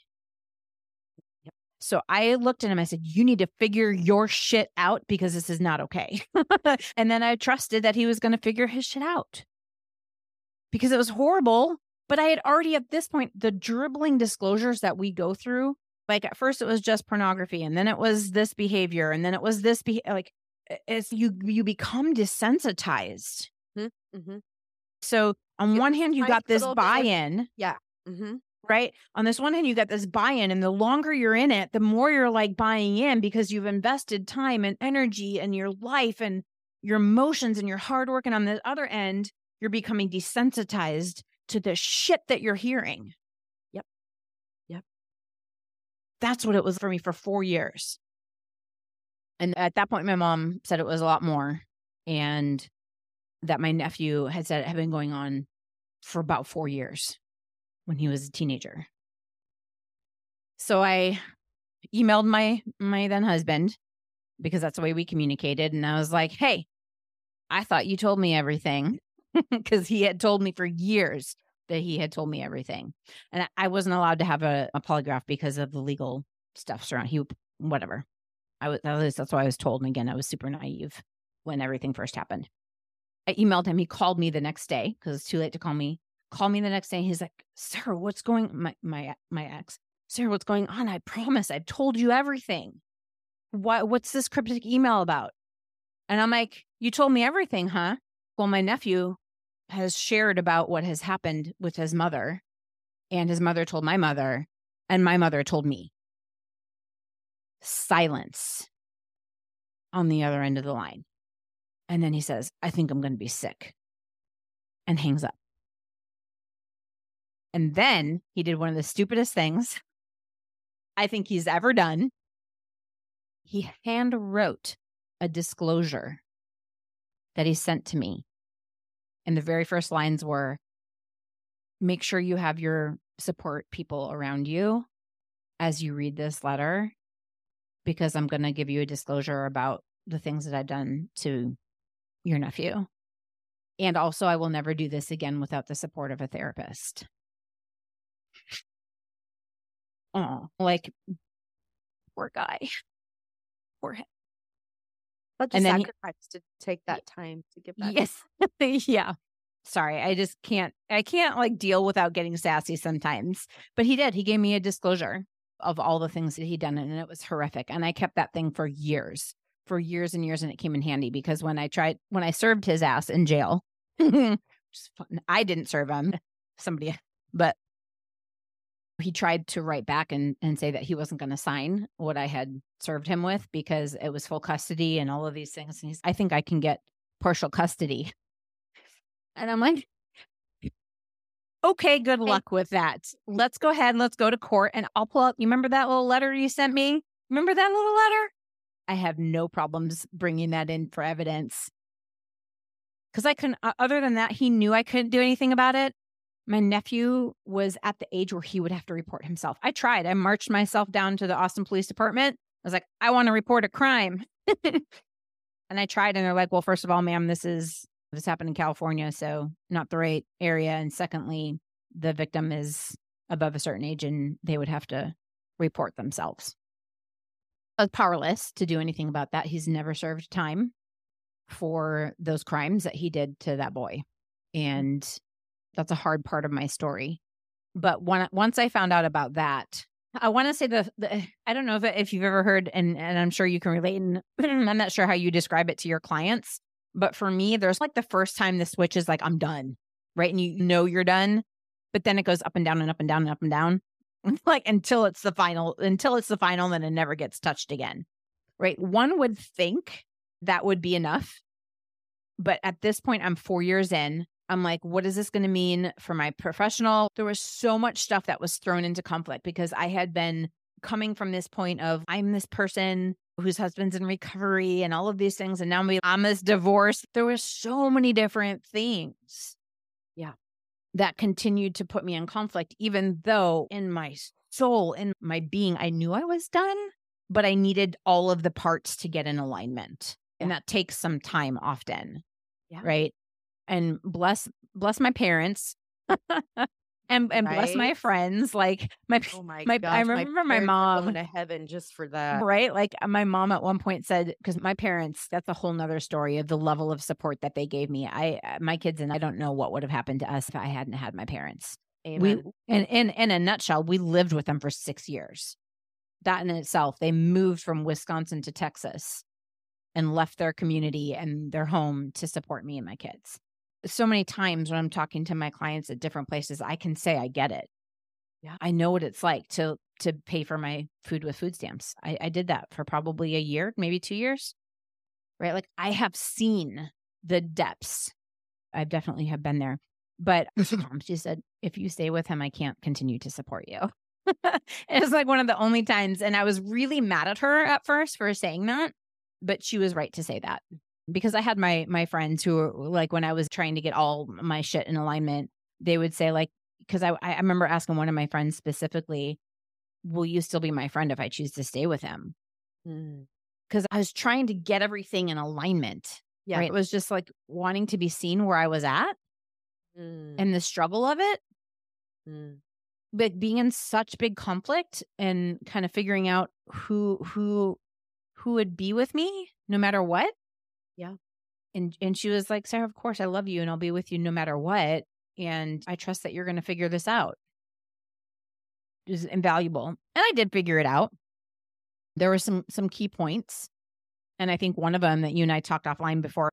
So I looked at him, I said, You need to figure your shit out because this is not okay. <laughs> and then I trusted that he was going to figure his shit out because it was horrible. But I had already, at this point, the dribbling disclosures that we go through. Like at first, it was just pornography, and then it was this behavior, and then it was this be- like it's you you become desensitized. Mm-hmm. So on one hand, you got this little bit like- buy-in, Mm-hmm. Right? On this one hand, you got this buy-in, and the longer you're in it, the more you're like buying in because you've invested time and energy and your life and your emotions and your hard work. And on the other end, you're becoming desensitized to the shit that you're hearing. Yep. Yep. That's what it was for me for four years. And at that point, my mom said it was a lot more. And that my nephew had said it had been going on for about four years when he was a teenager. So I emailed my my then husband because that's the way we communicated and I was like, "Hey, I thought you told me everything." <laughs> Cuz he had told me for years that he had told me everything. And I- wasn't allowed to have a, a polygraph because of the legal stuff surrounding he whatever. I was, least that's what I was told. And again, I was super naive when everything first happened. I emailed him. He called me the next day because it's too late to call me called me the next day. He's like, Sarah, what's going my my my ex, Sarah, what's going on? I promise I've told you everything. What what's this cryptic email about? And I'm like, You told me everything, huh? Well, my nephew has shared about what has happened with his mother, and his mother told my mother, and my mother told me. Silence on the other end of the line. And then he says, I think I'm going to be sick, and hangs up. And then he did one of the stupidest things I think he's ever done. He hand wrote a disclosure that he sent to me. And the very first lines were make sure you have your support people around you as you read this letter, because I'm going to give you a disclosure about the things that I've done to your nephew. And also, I will never do this again without the support of a therapist. Oh, like, poor guy. <laughs> Poor him. A And then he- sacrifice to take that time to give that. Yes. <laughs> yeah. Sorry. I just can't, I can't like deal without getting sassy sometimes. But he did. He gave me a disclosure of all the things that he'd done, and it was horrific. And I kept that thing for years, for years and years. And it came in handy because when I tried, when I served his ass in jail, <laughs> which is fun, I didn't serve him, somebody, but he tried to write back and, and say that he wasn't going to sign what I had served him with because it was full custody and all of these things. And he's, I think I can get partial custody. And I'm like, okay, good luck with that. Let's go ahead and let's go to court and I'll pull up. You remember that little letter you sent me? Remember that little letter? I have no problems bringing that in for evidence. Because I couldn't, uh, other than that, he knew I couldn't do anything about it. My nephew was at the age where he would have to report himself. I tried. I marched myself down to the Austin Police Department. I was like, I want to report a crime. <laughs> and I tried, and they're like, well, first of all, ma'am, this is this happened in California, so not the right area. And secondly, the victim is above a certain age and they would have to report themselves. I was powerless to do anything about that. He's never served time for those crimes that he did to that boy. And that's a hard part of my story. But when, once I found out about that, I want to say the, the I don't know if if you've ever heard, and and I'm sure you can relate, and <clears throat> I'm not sure how you describe it to your clients, but for me, there's like the first time the switch is like I'm done, right, and you know you're done, but then it goes up and down and up and down and up and down, <laughs> like until it's the final, until it's the final, then it never gets touched again, right? One would think that would be enough, but at this point, I'm four years in. I'm like, what is this going to mean for my professional? There was so much stuff that was thrown into conflict because I had been coming from this point of I'm this person whose husband's in recovery and all of these things. And now I'm- I'm this divorced. There were so many different things. Yeah. That continued to put me in conflict, even though in my soul, in my being, I knew I was done, but I needed all of the parts to get in alignment. And that takes some time often. Yeah. Right. And bless bless my parents. <laughs> and and bless my friends. Like my Oh my, My- I remember my are mom- going to heaven just for that. right like uh, my mom at one point said because my parents that's a whole nother story of the level of support that they gave me i uh, my kids and i don't know what would have happened to us if i hadn't had my parents Amen. we and in in a nutshell we lived with them for six years that in itself they moved from wisconsin to texas and left their community and their home to support me and my kids so many times when i'm talking to my clients at different places i can say i get it Yeah. i know what it's like to to pay for my food with food stamps i, I did that for probably a year maybe two years right like i have seen the depths i definitely have been there but <laughs> she said, if you stay with him, I can't continue to support you. <laughs> it was like one of the only times. And I was really mad at her at first for saying that, but she was right to say that because I had my my friends who were like when I was trying to get all my shit in alignment, they would say like because I I remember asking one of my friends specifically, "Will you still be my friend if I choose to stay with him?" Mm. Because I was trying to get everything in alignment. Yeah. Right? It was just like wanting to be seen where I was at Mm. and the struggle of it. Mm. but being in such big conflict and kind of figuring out who who who would be with me no matter what Yeah. and and she was like sarah of course i love you and i'll be with you no matter what and I trust that you're going to figure this out. Is invaluable. And I did figure it out. There were some some key points. And I think one of them that you and I talked offline before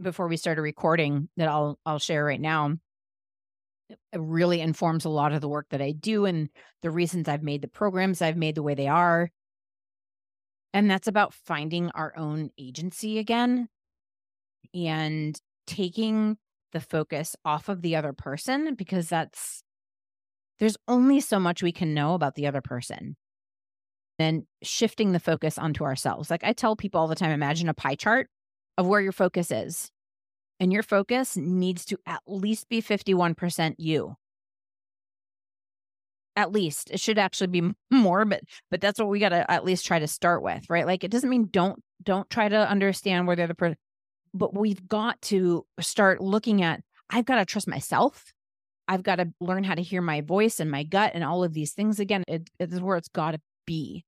before we started recording that I'll I'll share right now it really informs a lot of the work that I do and the reasons I've made the programs I've made the way they are. And that's about finding our own agency again and taking the focus off of the other person because that's there's only so much we can know about the other person. And shifting the focus onto ourselves. Like I tell people all the time imagine a pie chart of where your focus is and your focus needs to at least be 51% you at least it should actually be more but but that's what we got to at least try to start with right? Like it doesn't mean don't don't try to understand where the other person but we've got to start looking at i've got to trust myself. I've got to learn how to hear my voice and my gut and all of these things again. It, it is where it's got to be.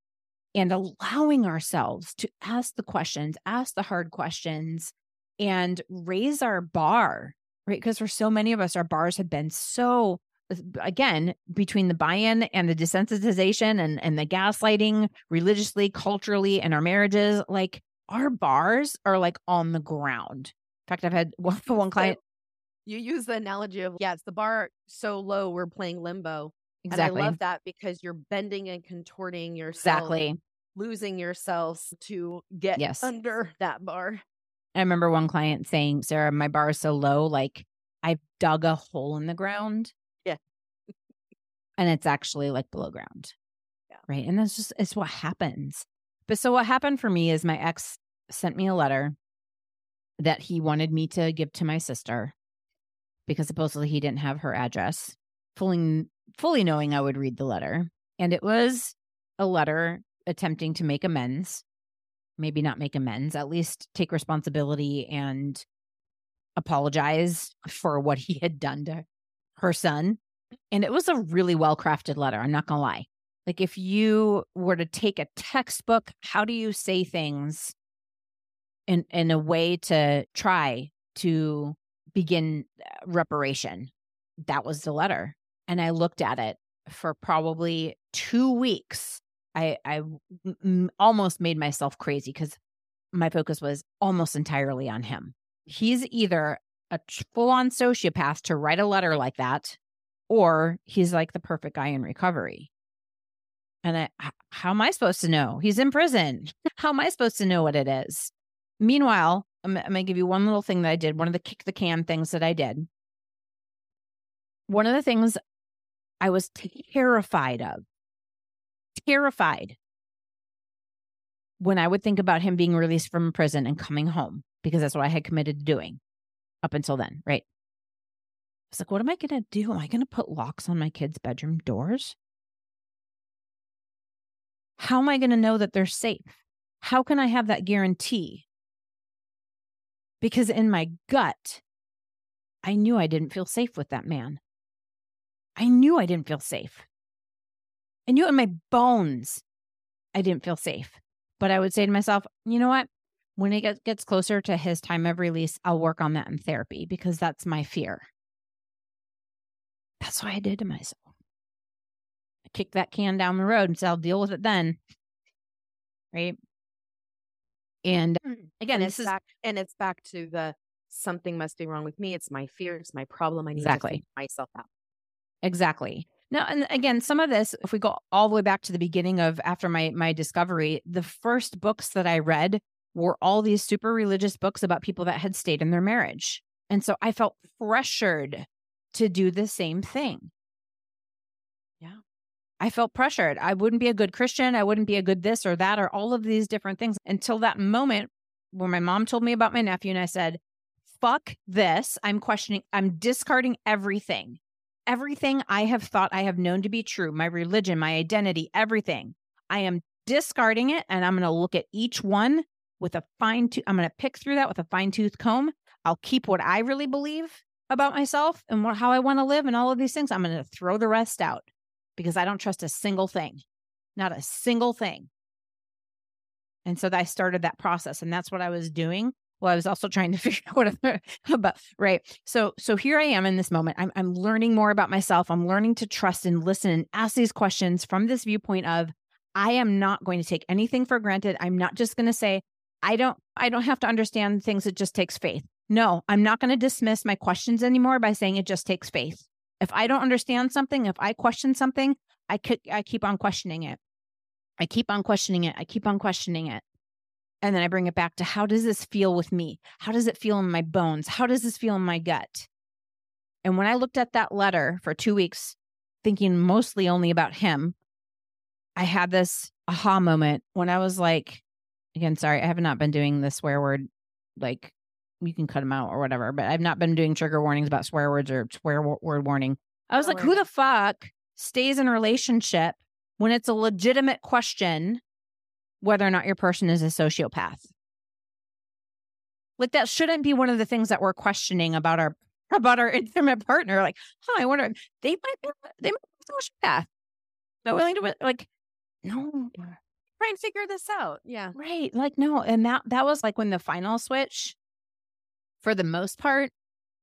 And allowing ourselves to ask the questions ask the hard questions and raise our bar, right? Because for so many of us, our bars have been so again between the buy-in and the desensitization and and the gaslighting religiously culturally and our marriages like our bars are like on the ground in fact i've had <laughs> one, one client you use the analogy of yes the bar so low we're playing limbo exactly and i love that because you're bending and contorting yourself exactly losing yourself to get yes. under that bar I remember one client saying, Sarah, my bar is so low, like I've dug a hole in the ground. And it's actually like below ground. Yeah. Right. And that's just, it's what happens. But so what happened for me is my ex sent me a letter that he wanted me to give to my sister because supposedly he didn't have her address, fully, fully knowing I would read the letter. And it was a letter attempting to make amends maybe not make amends, at least take responsibility and apologize for what he had done to her son. And it was a really well crafted letter. I'm not going to lie. Like, if you were to take a textbook, how do you say things in, in a way to try to begin uh, reparation? That was the letter. And I looked at it for probably two weeks I I m- almost made myself crazy because my focus was almost entirely on him. He's either a full on sociopath to write a letter like that, or he's like the perfect guy in recovery. And I, how am I supposed to know? He's in prison. <laughs> How am I supposed to know what it is? Meanwhile, I'm, I'm going to give you one little thing that I did, one of the kick the can things that I did. One of the things I was terrified of terrified when I would think about him being released from prison and coming home because that's what I had committed to doing up until then, right? Like, what am I going to do? Am I going to put locks on my kids' bedroom doors? How am I going to know that they're safe? How can I have that guarantee? Because in my gut, I knew I didn't feel safe with that man. I knew I didn't feel safe. I knew in my bones I didn't feel safe. But I would say to myself, you know what? When it gets closer to his time of release, I'll work on that in therapy because that's my fear. That's what I did to myself. I kicked that can down the road and said, I'll deal with it then. Right. And mm. again, and it's is, back and it's back to the something must be wrong with me. It's my fear. It's my problem. I need exactly. to myself out. Exactly. Now, and again, some of this, if we go all the way back to the beginning of after my my discovery, the first books that I read were all these super religious books about people that had stayed in their marriage. And so I felt pressured to do the same thing. Yeah. I felt pressured. I wouldn't be a good Christian. I wouldn't be a good this or that or all of these different things until that moment where my mom told me about my nephew and I said, fuck this. I'm questioning, I'm discarding everything everything I have thought I have known to be true, my religion, my identity, everything. I am discarding it and I'm going to look at each one with a fine tooth. I'm going to pick through that with a fine tooth comb. I'll keep what I really believe about myself and what, how I want to live and all of these things. I'm going to throw the rest out because I don't trust a single thing, not a single thing. And so I started that process. And that's what I was doing well, I was also trying to <laughs> figure out what about right. So so here I am in this moment. I'm I'm learning more about myself. I'm learning to trust and listen and ask these questions from this viewpoint of I am not going to take anything for granted. I'm not just going to say I don't I don't have to understand things. It just takes faith. No, I'm not going to dismiss my questions anymore by saying it just takes faith. If I don't understand something, if I question something, I could I keep on questioning it. I keep on questioning it. I keep on questioning it. And then I bring it back to how does this feel with me? How does it feel in my bones? How does this feel in my gut? And when I looked at that letter for two weeks, thinking mostly only about him, I had this aha moment when I was like, again, sorry, I have not been doing the swear word. Like, you can cut them out or whatever, but I've not been doing trigger warnings about swear words or swear word warning. I was like, who the fuck stays in a relationship when it's a legitimate question whether or not your person is a sociopath. Like that shouldn't be one of the things that we're questioning about our about our <laughs> intimate partner. Like, huh, I wonder they might be they might be a sociopath. Not willing to like, no. Try and figure this out. Yeah. Right. Like, no. And that that was like when the final switch, for the most part.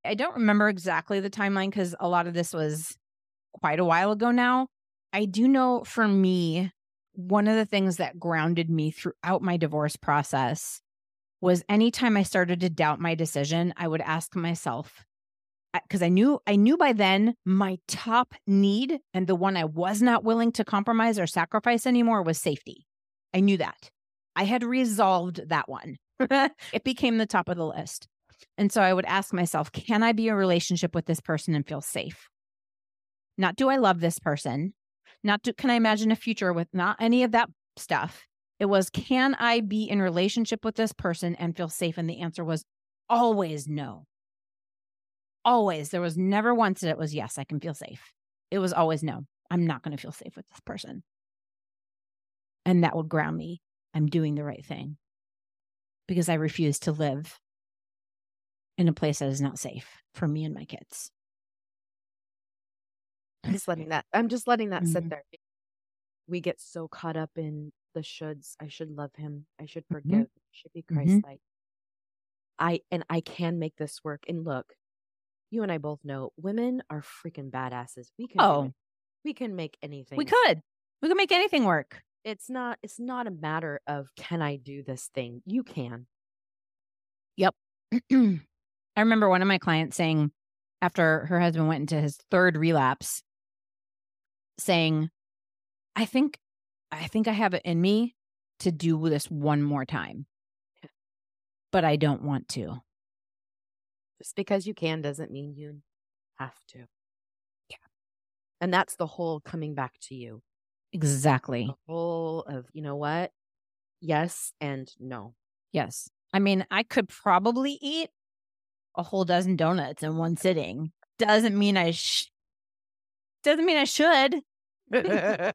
I don't remember exactly the timeline because a lot of this was quite a while ago now. I do know for me, one of the things that grounded me throughout my divorce process was anytime I started to doubt my decision, I would ask myself, because I knew I knew by then my top need and the one I was not willing to compromise or sacrifice anymore was safety. I knew that. I had resolved that one. <laughs> it became the top of the list. And so I would ask myself, can I be in a relationship with this person and feel safe? Not do I love this person? Not do, can I imagine a future with not any of that stuff. It was, can I be in relationship with this person and feel safe? And the answer was always no. Always. There was never once that it was, yes, I can feel safe. It was always no, I'm not going to feel safe with this person. And that would ground me. I'm doing the right thing because I refuse to live in a place that is not safe for me and my kids. I'm just letting that I'm just letting that mm-hmm. sit there. We get so caught up in the shoulds. I should love him. I should mm-hmm. forgive. Mm-hmm. I should be Christ like. Mm-hmm. I and I can make this work. And look, you and I both know women are freaking badasses. We can oh. we can make anything. We could. We can make anything work. It's not it's not a matter of can I do this thing? You can. Yep. <clears throat> I remember one of my clients saying after her husband went into his third relapse, saying, I think, I think I have it in me to do this one more time, but I don't want to. Just because you can doesn't mean you have to. Yeah. And that's the whole coming back to you. Exactly. The whole of, you know what? Yes and no. Yes. I mean, I could probably eat a whole dozen donuts in one sitting. Doesn't mean I sh- doesn't mean I should. <laughs>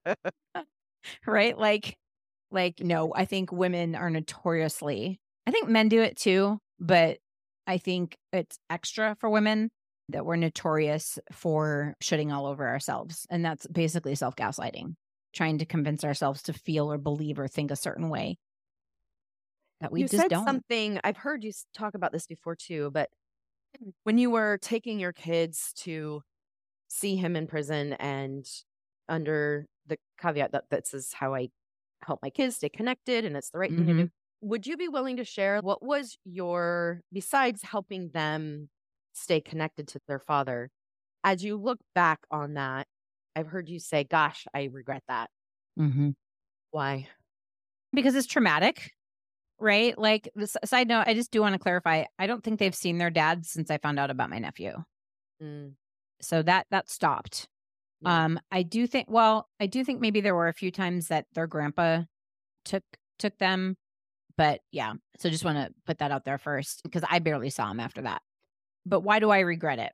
right? Like like no, I think women are notoriously. I think men do it too, but I think it's extra for women that we're notorious for shitting all over ourselves. And that's basically self gaslighting, trying to convince ourselves to feel or believe or think a certain way that we you just said don't. Something I've heard you talk about this before too, but when you were taking your kids to see him in prison and under the caveat that this is how I help my kids stay connected and it's the right mm-hmm. thing to do. Mm-hmm. Would you be willing to share what was your, besides helping them stay connected to their father, as you look back on that, I've heard you say, gosh, I regret that. Mm-hmm. Why? Because it's traumatic right? Like, side note, I just do want to clarify. I don't think they've seen their dad since I found out about my nephew. Mm. So that that stopped. Yeah. Um, I do think. Well, I do think maybe there were a few times that their grandpa took took them, but yeah. So just want to put that out there first because I barely saw him after that. But why do I regret it?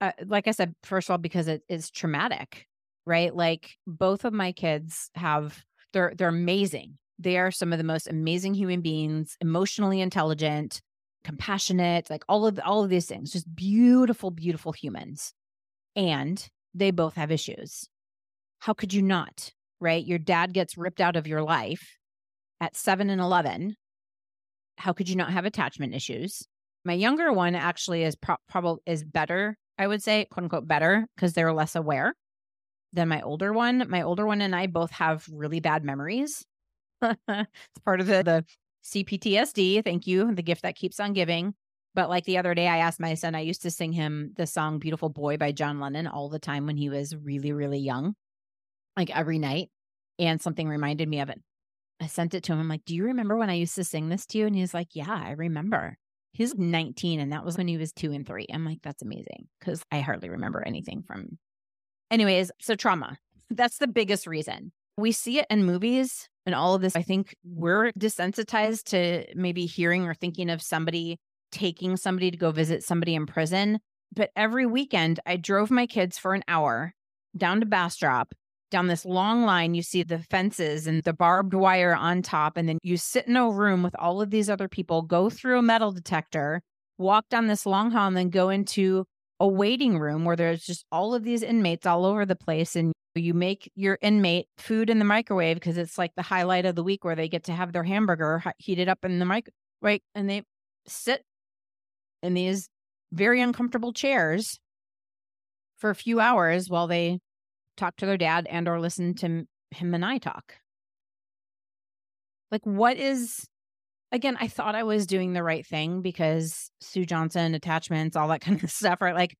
Uh, like I said, first of all, because it is traumatic, right? Like both of my kids have they're they're amazing they are some of the most amazing human beings, emotionally intelligent, compassionate, like all of all of these things, just beautiful, beautiful humans. And they both have issues. How could you not? Right? Your dad gets ripped out of your life at 7 and 11 how could you not have attachment issues? My younger one actually is pro- probably is better, I would say, quote unquote, better because they're less aware than my older one. My older one and I both have really bad memories. It's part of the, the CPTSD. Thank you. The gift that keeps on giving. But like the other day, I asked my son, I used to sing him the song Beautiful Boy by John Lennon all the time when he was really, really young, like every night. And something reminded me of it. I sent it to him. I'm like, Do you remember when I used to sing this to you? And he's like, Yeah, I remember. He's 19, and that was when he was two and three. I'm like, That's amazing because I hardly remember anything from. Anyways, so trauma. That's the biggest reason. We see it in movies and all of this. I think we're desensitized to maybe hearing or thinking of somebody taking somebody to go visit somebody in prison. But every weekend, I drove my kids for an hour down to Bastrop down this long line, you see the fences and the barbed wire on top. And then you sit in a room with all of these other people, go through a metal detector, walk down this long hall, and then go into a waiting room where there's just all of these inmates all over the place. And you make your inmate food in the microwave because it's like the highlight of the week where they get to have their hamburger heated up in the mic, right? And they sit in these very uncomfortable chairs for a few hours while they talk to their dad and or listen to him and I talk. Like what is again, I thought I was doing the right thing because Sue Johnson attachments, all that <laughs> kind of stuff, right? Like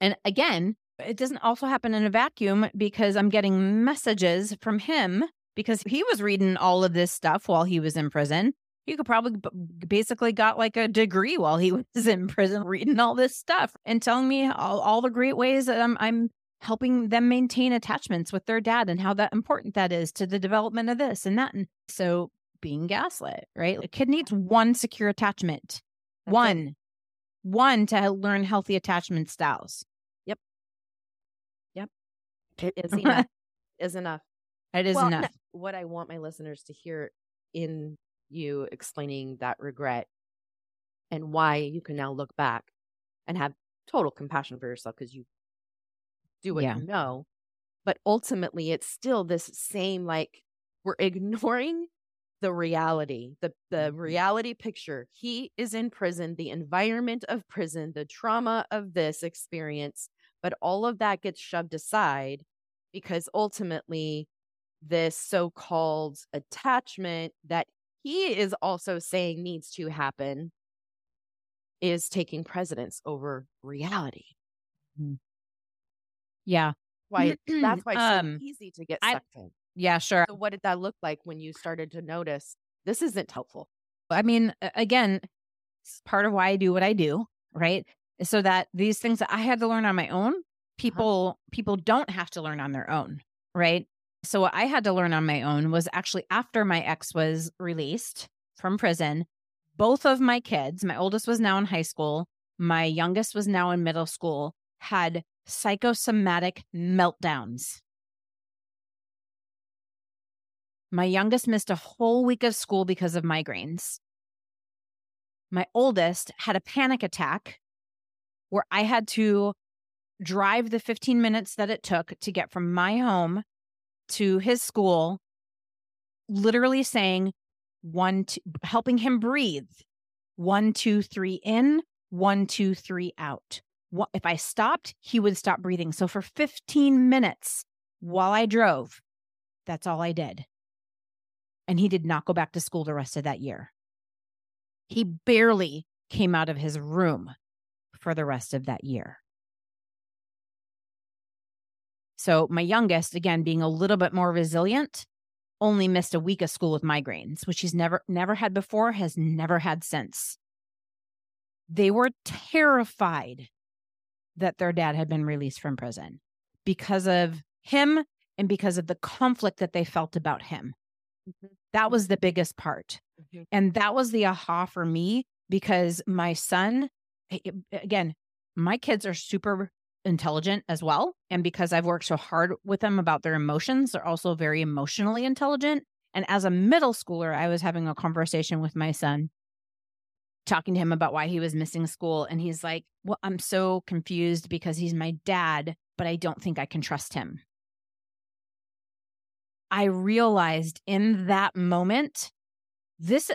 and again, it doesn't also happen in a vacuum because I'm getting messages from him because he was reading all of this stuff while he was in prison. He could probably basically got like a degree while he <laughs> was in prison reading all this stuff and telling me all, all the great ways that I'm I'm helping them maintain attachments with their dad and how that important that is to the development of this and that. And so being gaslit, right? A kid needs one secure attachment. That's one. It. One to learn healthy attachment styles. Yep. Yep. It is <laughs> enough. is enough. It is well, enough. What I want my listeners to hear in you explaining that regret and why you can now look back and have total compassion for yourself because you do what yeah. you know. But ultimately, it's still this same like we're <laughs> ignoring the reality, the the mm-hmm. reality picture. He is in prison, the environment of prison, the trauma of this experience, but all of that gets shoved aside because ultimately this so-called attachment that he is also saying needs to happen is taking precedence over reality. Mm-hmm. Yeah. Why <clears throat> that's why it's um, so easy to get sucked I, in. Yeah, sure. So what did that look like when you started to notice this isn't helpful? I mean, again, it's part of why I do what I do, right? So that these things that I had to learn on my own, uh-huh. people uh-huh. people don't have to learn on their own, right? So what I had to learn on my own was actually after my ex was released from prison, both of my kids, my oldest was now in high school, my youngest was now in middle school, had psychosomatic meltdowns. My youngest missed a whole week of school because of migraines. My oldest had a panic attack where I had to drive the 15 minutes that it took to get from my home to his school, literally saying one, two, helping him breathe. One, two, three in, one, two, three out if I stopped, he would stop breathing. So for 15 minutes while I drove, that's all I did. And he did not go back to school the rest of that year. He barely came out of his room for the rest of that year. So my youngest, again, being a little bit more resilient, only missed a week of school with migraines, which he's never never had before, has never had since. They were terrified that their dad had been released from prison because of him and because of the conflict that they felt about him. Mm-hmm. That was the biggest part. Mm-hmm. And that was the aha for me because my son, again, my kids are super intelligent as well. And because I've worked so hard with them about their emotions, they're also very emotionally intelligent. And as a middle schooler, I was having a conversation with my son talking to him about why he was missing school. And he's like, Well, I'm so confused because he's my dad, but I don't think I can trust him. I realized in that moment, this,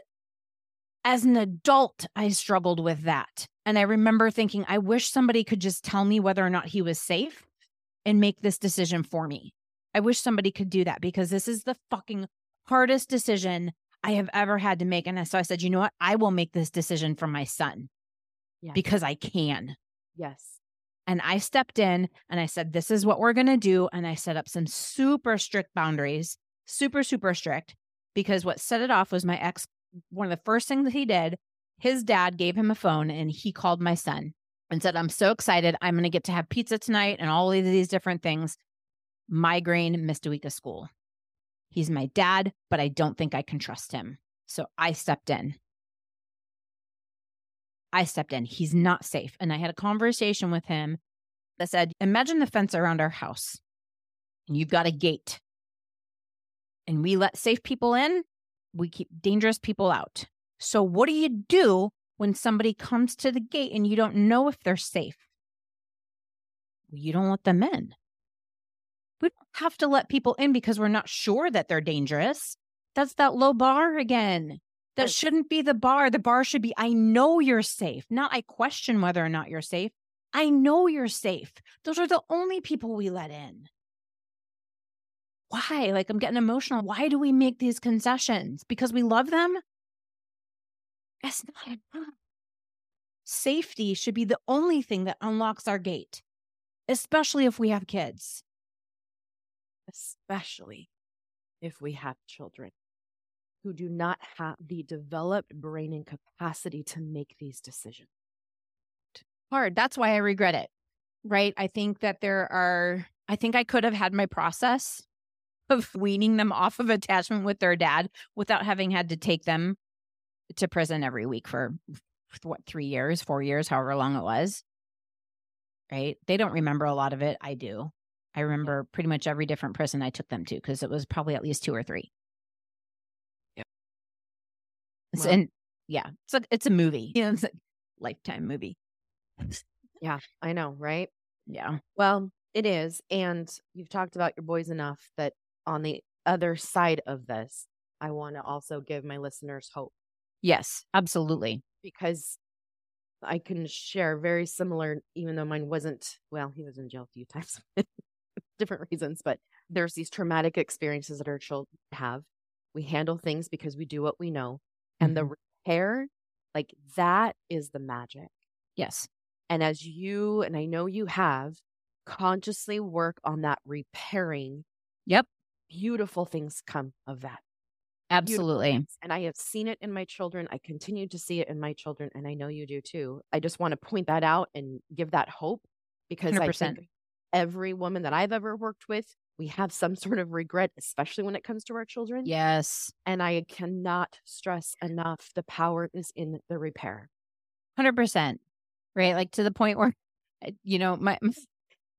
As an adult, I struggled with that. And I remember thinking, I wish somebody could just tell me whether or not he was safe and make this decision for me. I wish somebody could do that because this is the fucking hardest decision I have ever had to make. And so I said, you know what? I will make this decision for my son Yes. because I can. yes. And I stepped in and I said, this is what we're going to do. And I set up some super strict boundaries, super, super strict, because what set it off was my ex. One of the first things that he did, his dad gave him a phone and he called my son and said, I'm so excited. I'm going to get to have pizza tonight and all of these different things. Migraine, missed a week of school. He's my dad, but I don't think I can trust him. So I stepped in. I stepped in. He's not safe. And I had a conversation with him that said, Imagine the fence around our house, and you've got a gate. And we let safe people in, we keep dangerous people out. So, what do you do when somebody comes to the gate and you don't know if they're safe? You don't let them in. We don't have to let people in because we're not sure that they're dangerous. That's that low bar again. That shouldn't be the bar. The bar should be I know you're safe. Not I question whether or not you're safe. I know you're safe. Those are the only people we let in. Why? Like, I'm getting emotional. Why do we make these concessions? Because we love them? That's not enough. Safety should be the only thing that unlocks our gate, especially if we have kids. especially if we have children who do not have the developed brain and capacity to make these decisions. hard. That's why I regret it. Right. I think that there are, I think I could have had my process of weaning them off of attachment with their dad without having had to take them to prison every week for what, three years, four years, however long it was. Right. They don't remember a lot of it. I do. I remember pretty much every different prison I took them to because it was probably at least two or three. It's, and yeah, it's a, it's a movie. You know, it's a lifetime movie. Yeah, I know, right? Yeah. Well, it is. And you've talked about your boys enough that on the other side of this, I want to also give my listeners hope Yes, absolutely. because I can share very similar, even though mine wasn't, well, he was in jail a few <laughs> times, <laughs> different reasons, but there's these traumatic experiences that our children have. We handle things because we do what we know. And the mm-hmm. repair, like that is the magic. Yes. And as you, and I know you have, consciously work on that repairing, Yep. beautiful things come of that. Absolutely. And I have seen it in my children. I continue to see it in my children, and I know you do too. I just want to point that out and give that hope because I 100%. think every woman that I've ever worked with, we have some sort of regret, especially when it comes to our children. Yes. And I cannot stress enough the power is in the repair. 100%. Right? Like to the point where uh, you know, my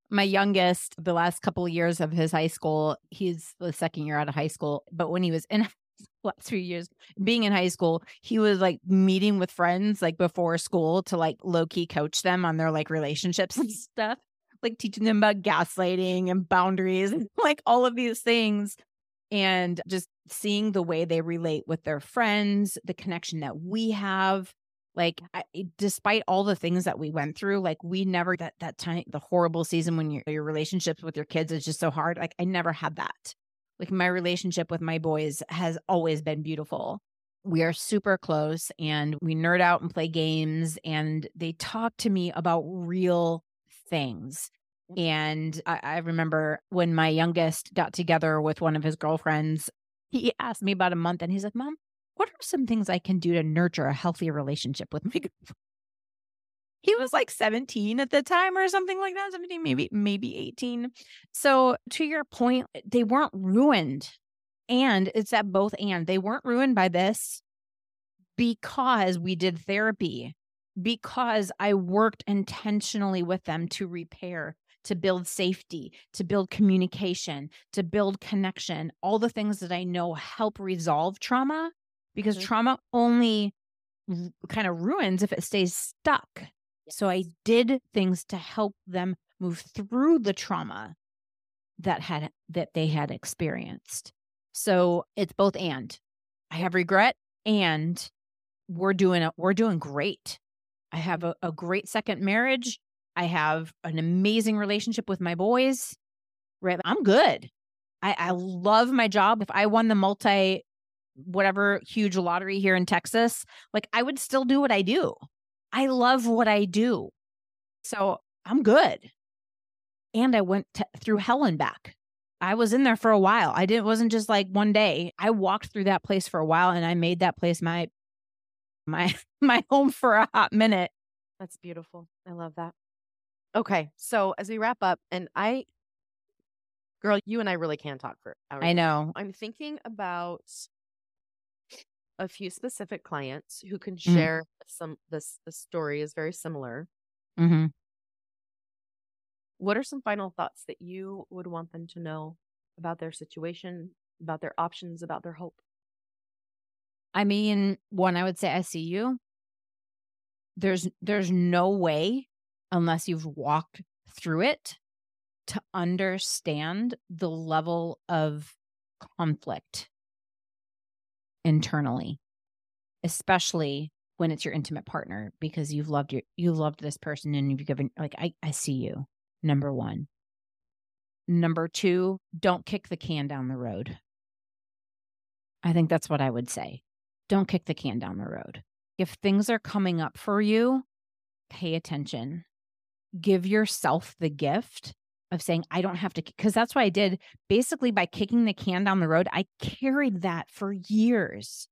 my youngest the last couple of years of his high school, he's the second year out of high school, but when he was in <laughs> last few years being in high school, he was like meeting with friends like before school to like low key coach them on their like relationships and <laughs> stuff, like teaching them about gaslighting and boundaries and like all of these things. And just seeing the way they relate with their friends, the connection that we have. Like, I, eh, despite all the things that we went through, like we never that that time the horrible season when your your relationships with your kids is just so hard. Like I never had that like my relationship with my boys has always been beautiful. We are super close and we nerd out and play games and they talk to me about real things. And I, I remember when my youngest got together with one of his girlfriends, he asked me about a month and he's like, Mom, what are some things I can do to nurture a healthy relationship with my <laughs> girlfriend? He was like 17 at the time or something like that, 17, maybe, maybe 18. So to your point, they weren't ruined. And it's at both and they weren't ruined by this because we did therapy, because I worked intentionally with them to repair, to build safety, to build communication, to build connection, all the things that I know help resolve trauma because Mhm. trauma only r- kind of ruins if it stays stuck. So I did things to help them move through the trauma that had that they had experienced. So it's both and. I have regret and we're doing it. we're doing great. I have a, a great second marriage. I have an amazing relationship with my boys. Right. I'm good. I, I love my job. If I won the multi whatever huge lottery here in Texas, like I would still do what I do. I love what I do. So I'm good. And I went to, through hell and back. I was in there for a while. I didn't wasn't just like one day. I walked through that place for a while and I made that place my my <laughs> my home for a hot minute. That's beautiful. I love that. Okay, so as we wrap up, and I, girl, you and I really can talk for hours. I know. I'm thinking about a few specific clients who can Mhm. share some. This the story is very similar. hmm What are some final thoughts that you would want them to know about their situation, about their options, about their hope? I mean, one, I would say I see you. There's there's no way unless you've walked through it to understand the level of conflict internally, especially when it's your intimate partner because you've loved your you loved this person and you've given like I I see you. Number 1. Number 2, don't kick the can down the road. I think that's what I would say don't kick the can down the road. If things are coming up for you, pay attention. Give yourself the gift of saying, I don't have to, because that's what I did. Basically, by kicking the can down the road, I carried that for years.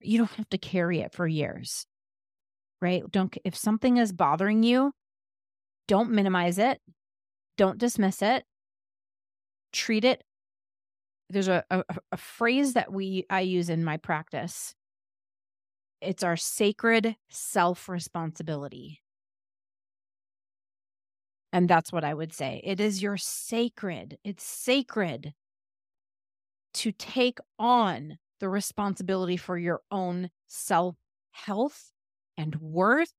You don't have to carry it for years, right? Don't, if something is bothering you, don't minimize it, don't dismiss it, treat it there's a, a a phrase that we I use in my practice. It's our sacred self responsibility. And that's what I would say. It is your sacred, it's sacred to take on the responsibility for your own self health and worth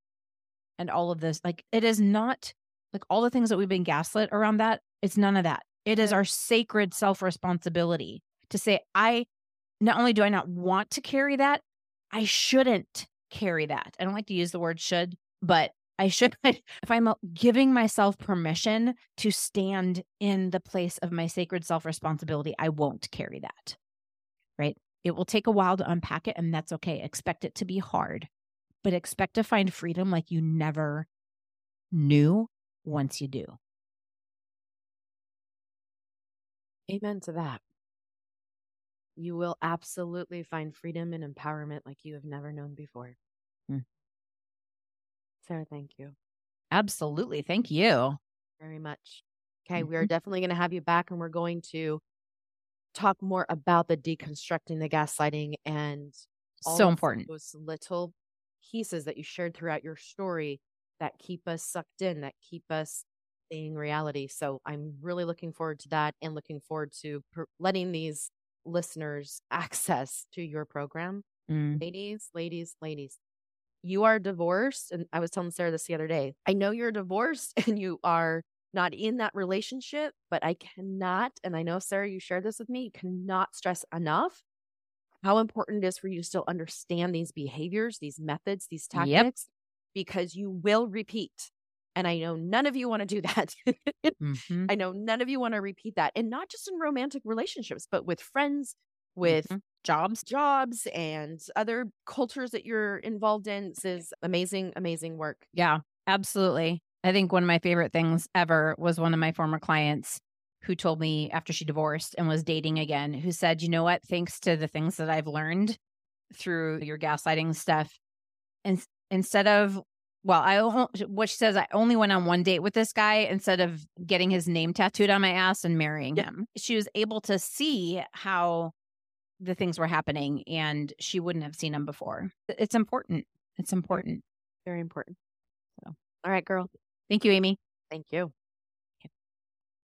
and all of this. Like, it is not like all the things that we've been gaslit around that. It's none of that. It is our sacred self responsibility to say, I not only do I not want to carry that, I shouldn't carry that. I don't like to use the word should, but I should, <laughs> if I'm uh, giving myself permission to stand in the place of my sacred self responsibility, I won't carry that. Right. It will take a while to unpack it, and that's okay. Expect it to be hard, but expect to find freedom like you never knew once you do. Amen to that. You will absolutely find freedom and empowerment like you have never known before. Hmm. Sarah, thank you Absolutely. Thank you. very much. Okay, we are Mhm. definitely going to have you back and we're going to talk more about the deconstructing the gaslighting and all So important. those little pieces that you shared throughout your story that keep us sucked in, that keep us seeing reality. So I'm really looking forward to that and looking forward to per- letting these listeners <laughs> access to your program. Mm. Ladies, ladies, ladies, you are divorced. And I was telling Sarah this the other day. I know you're divorced <laughs> and you are not in that relationship, but I cannot, and I know, Sarah, you shared this with me, you cannot stress enough how important it is for you to still understand these behaviors, these methods, these Yep. tactics, because you will repeat. And I know none of you want to do that. <laughs> Mhm. I know none of you want to repeat that. And not just in romantic relationships, but with friends, with Mhm. jobs. jobs and other cultures that you're involved in. This is amazing, amazing work. Yeah, absolutely. I think one of my favorite things ever was one of my former clients who told me after she divorced and was dating again, who said, You know what? Thanks to the things that I've learned through your gaslighting stuff, and instead of well, I what she says, I only went on one date with this guy instead of getting his name tattooed on my ass and marrying him. She was able to see how the things were happening, and she wouldn't have seen them before. It's important. It's important. Very important. So. All right, girl. Thank you, Amy. Thank you.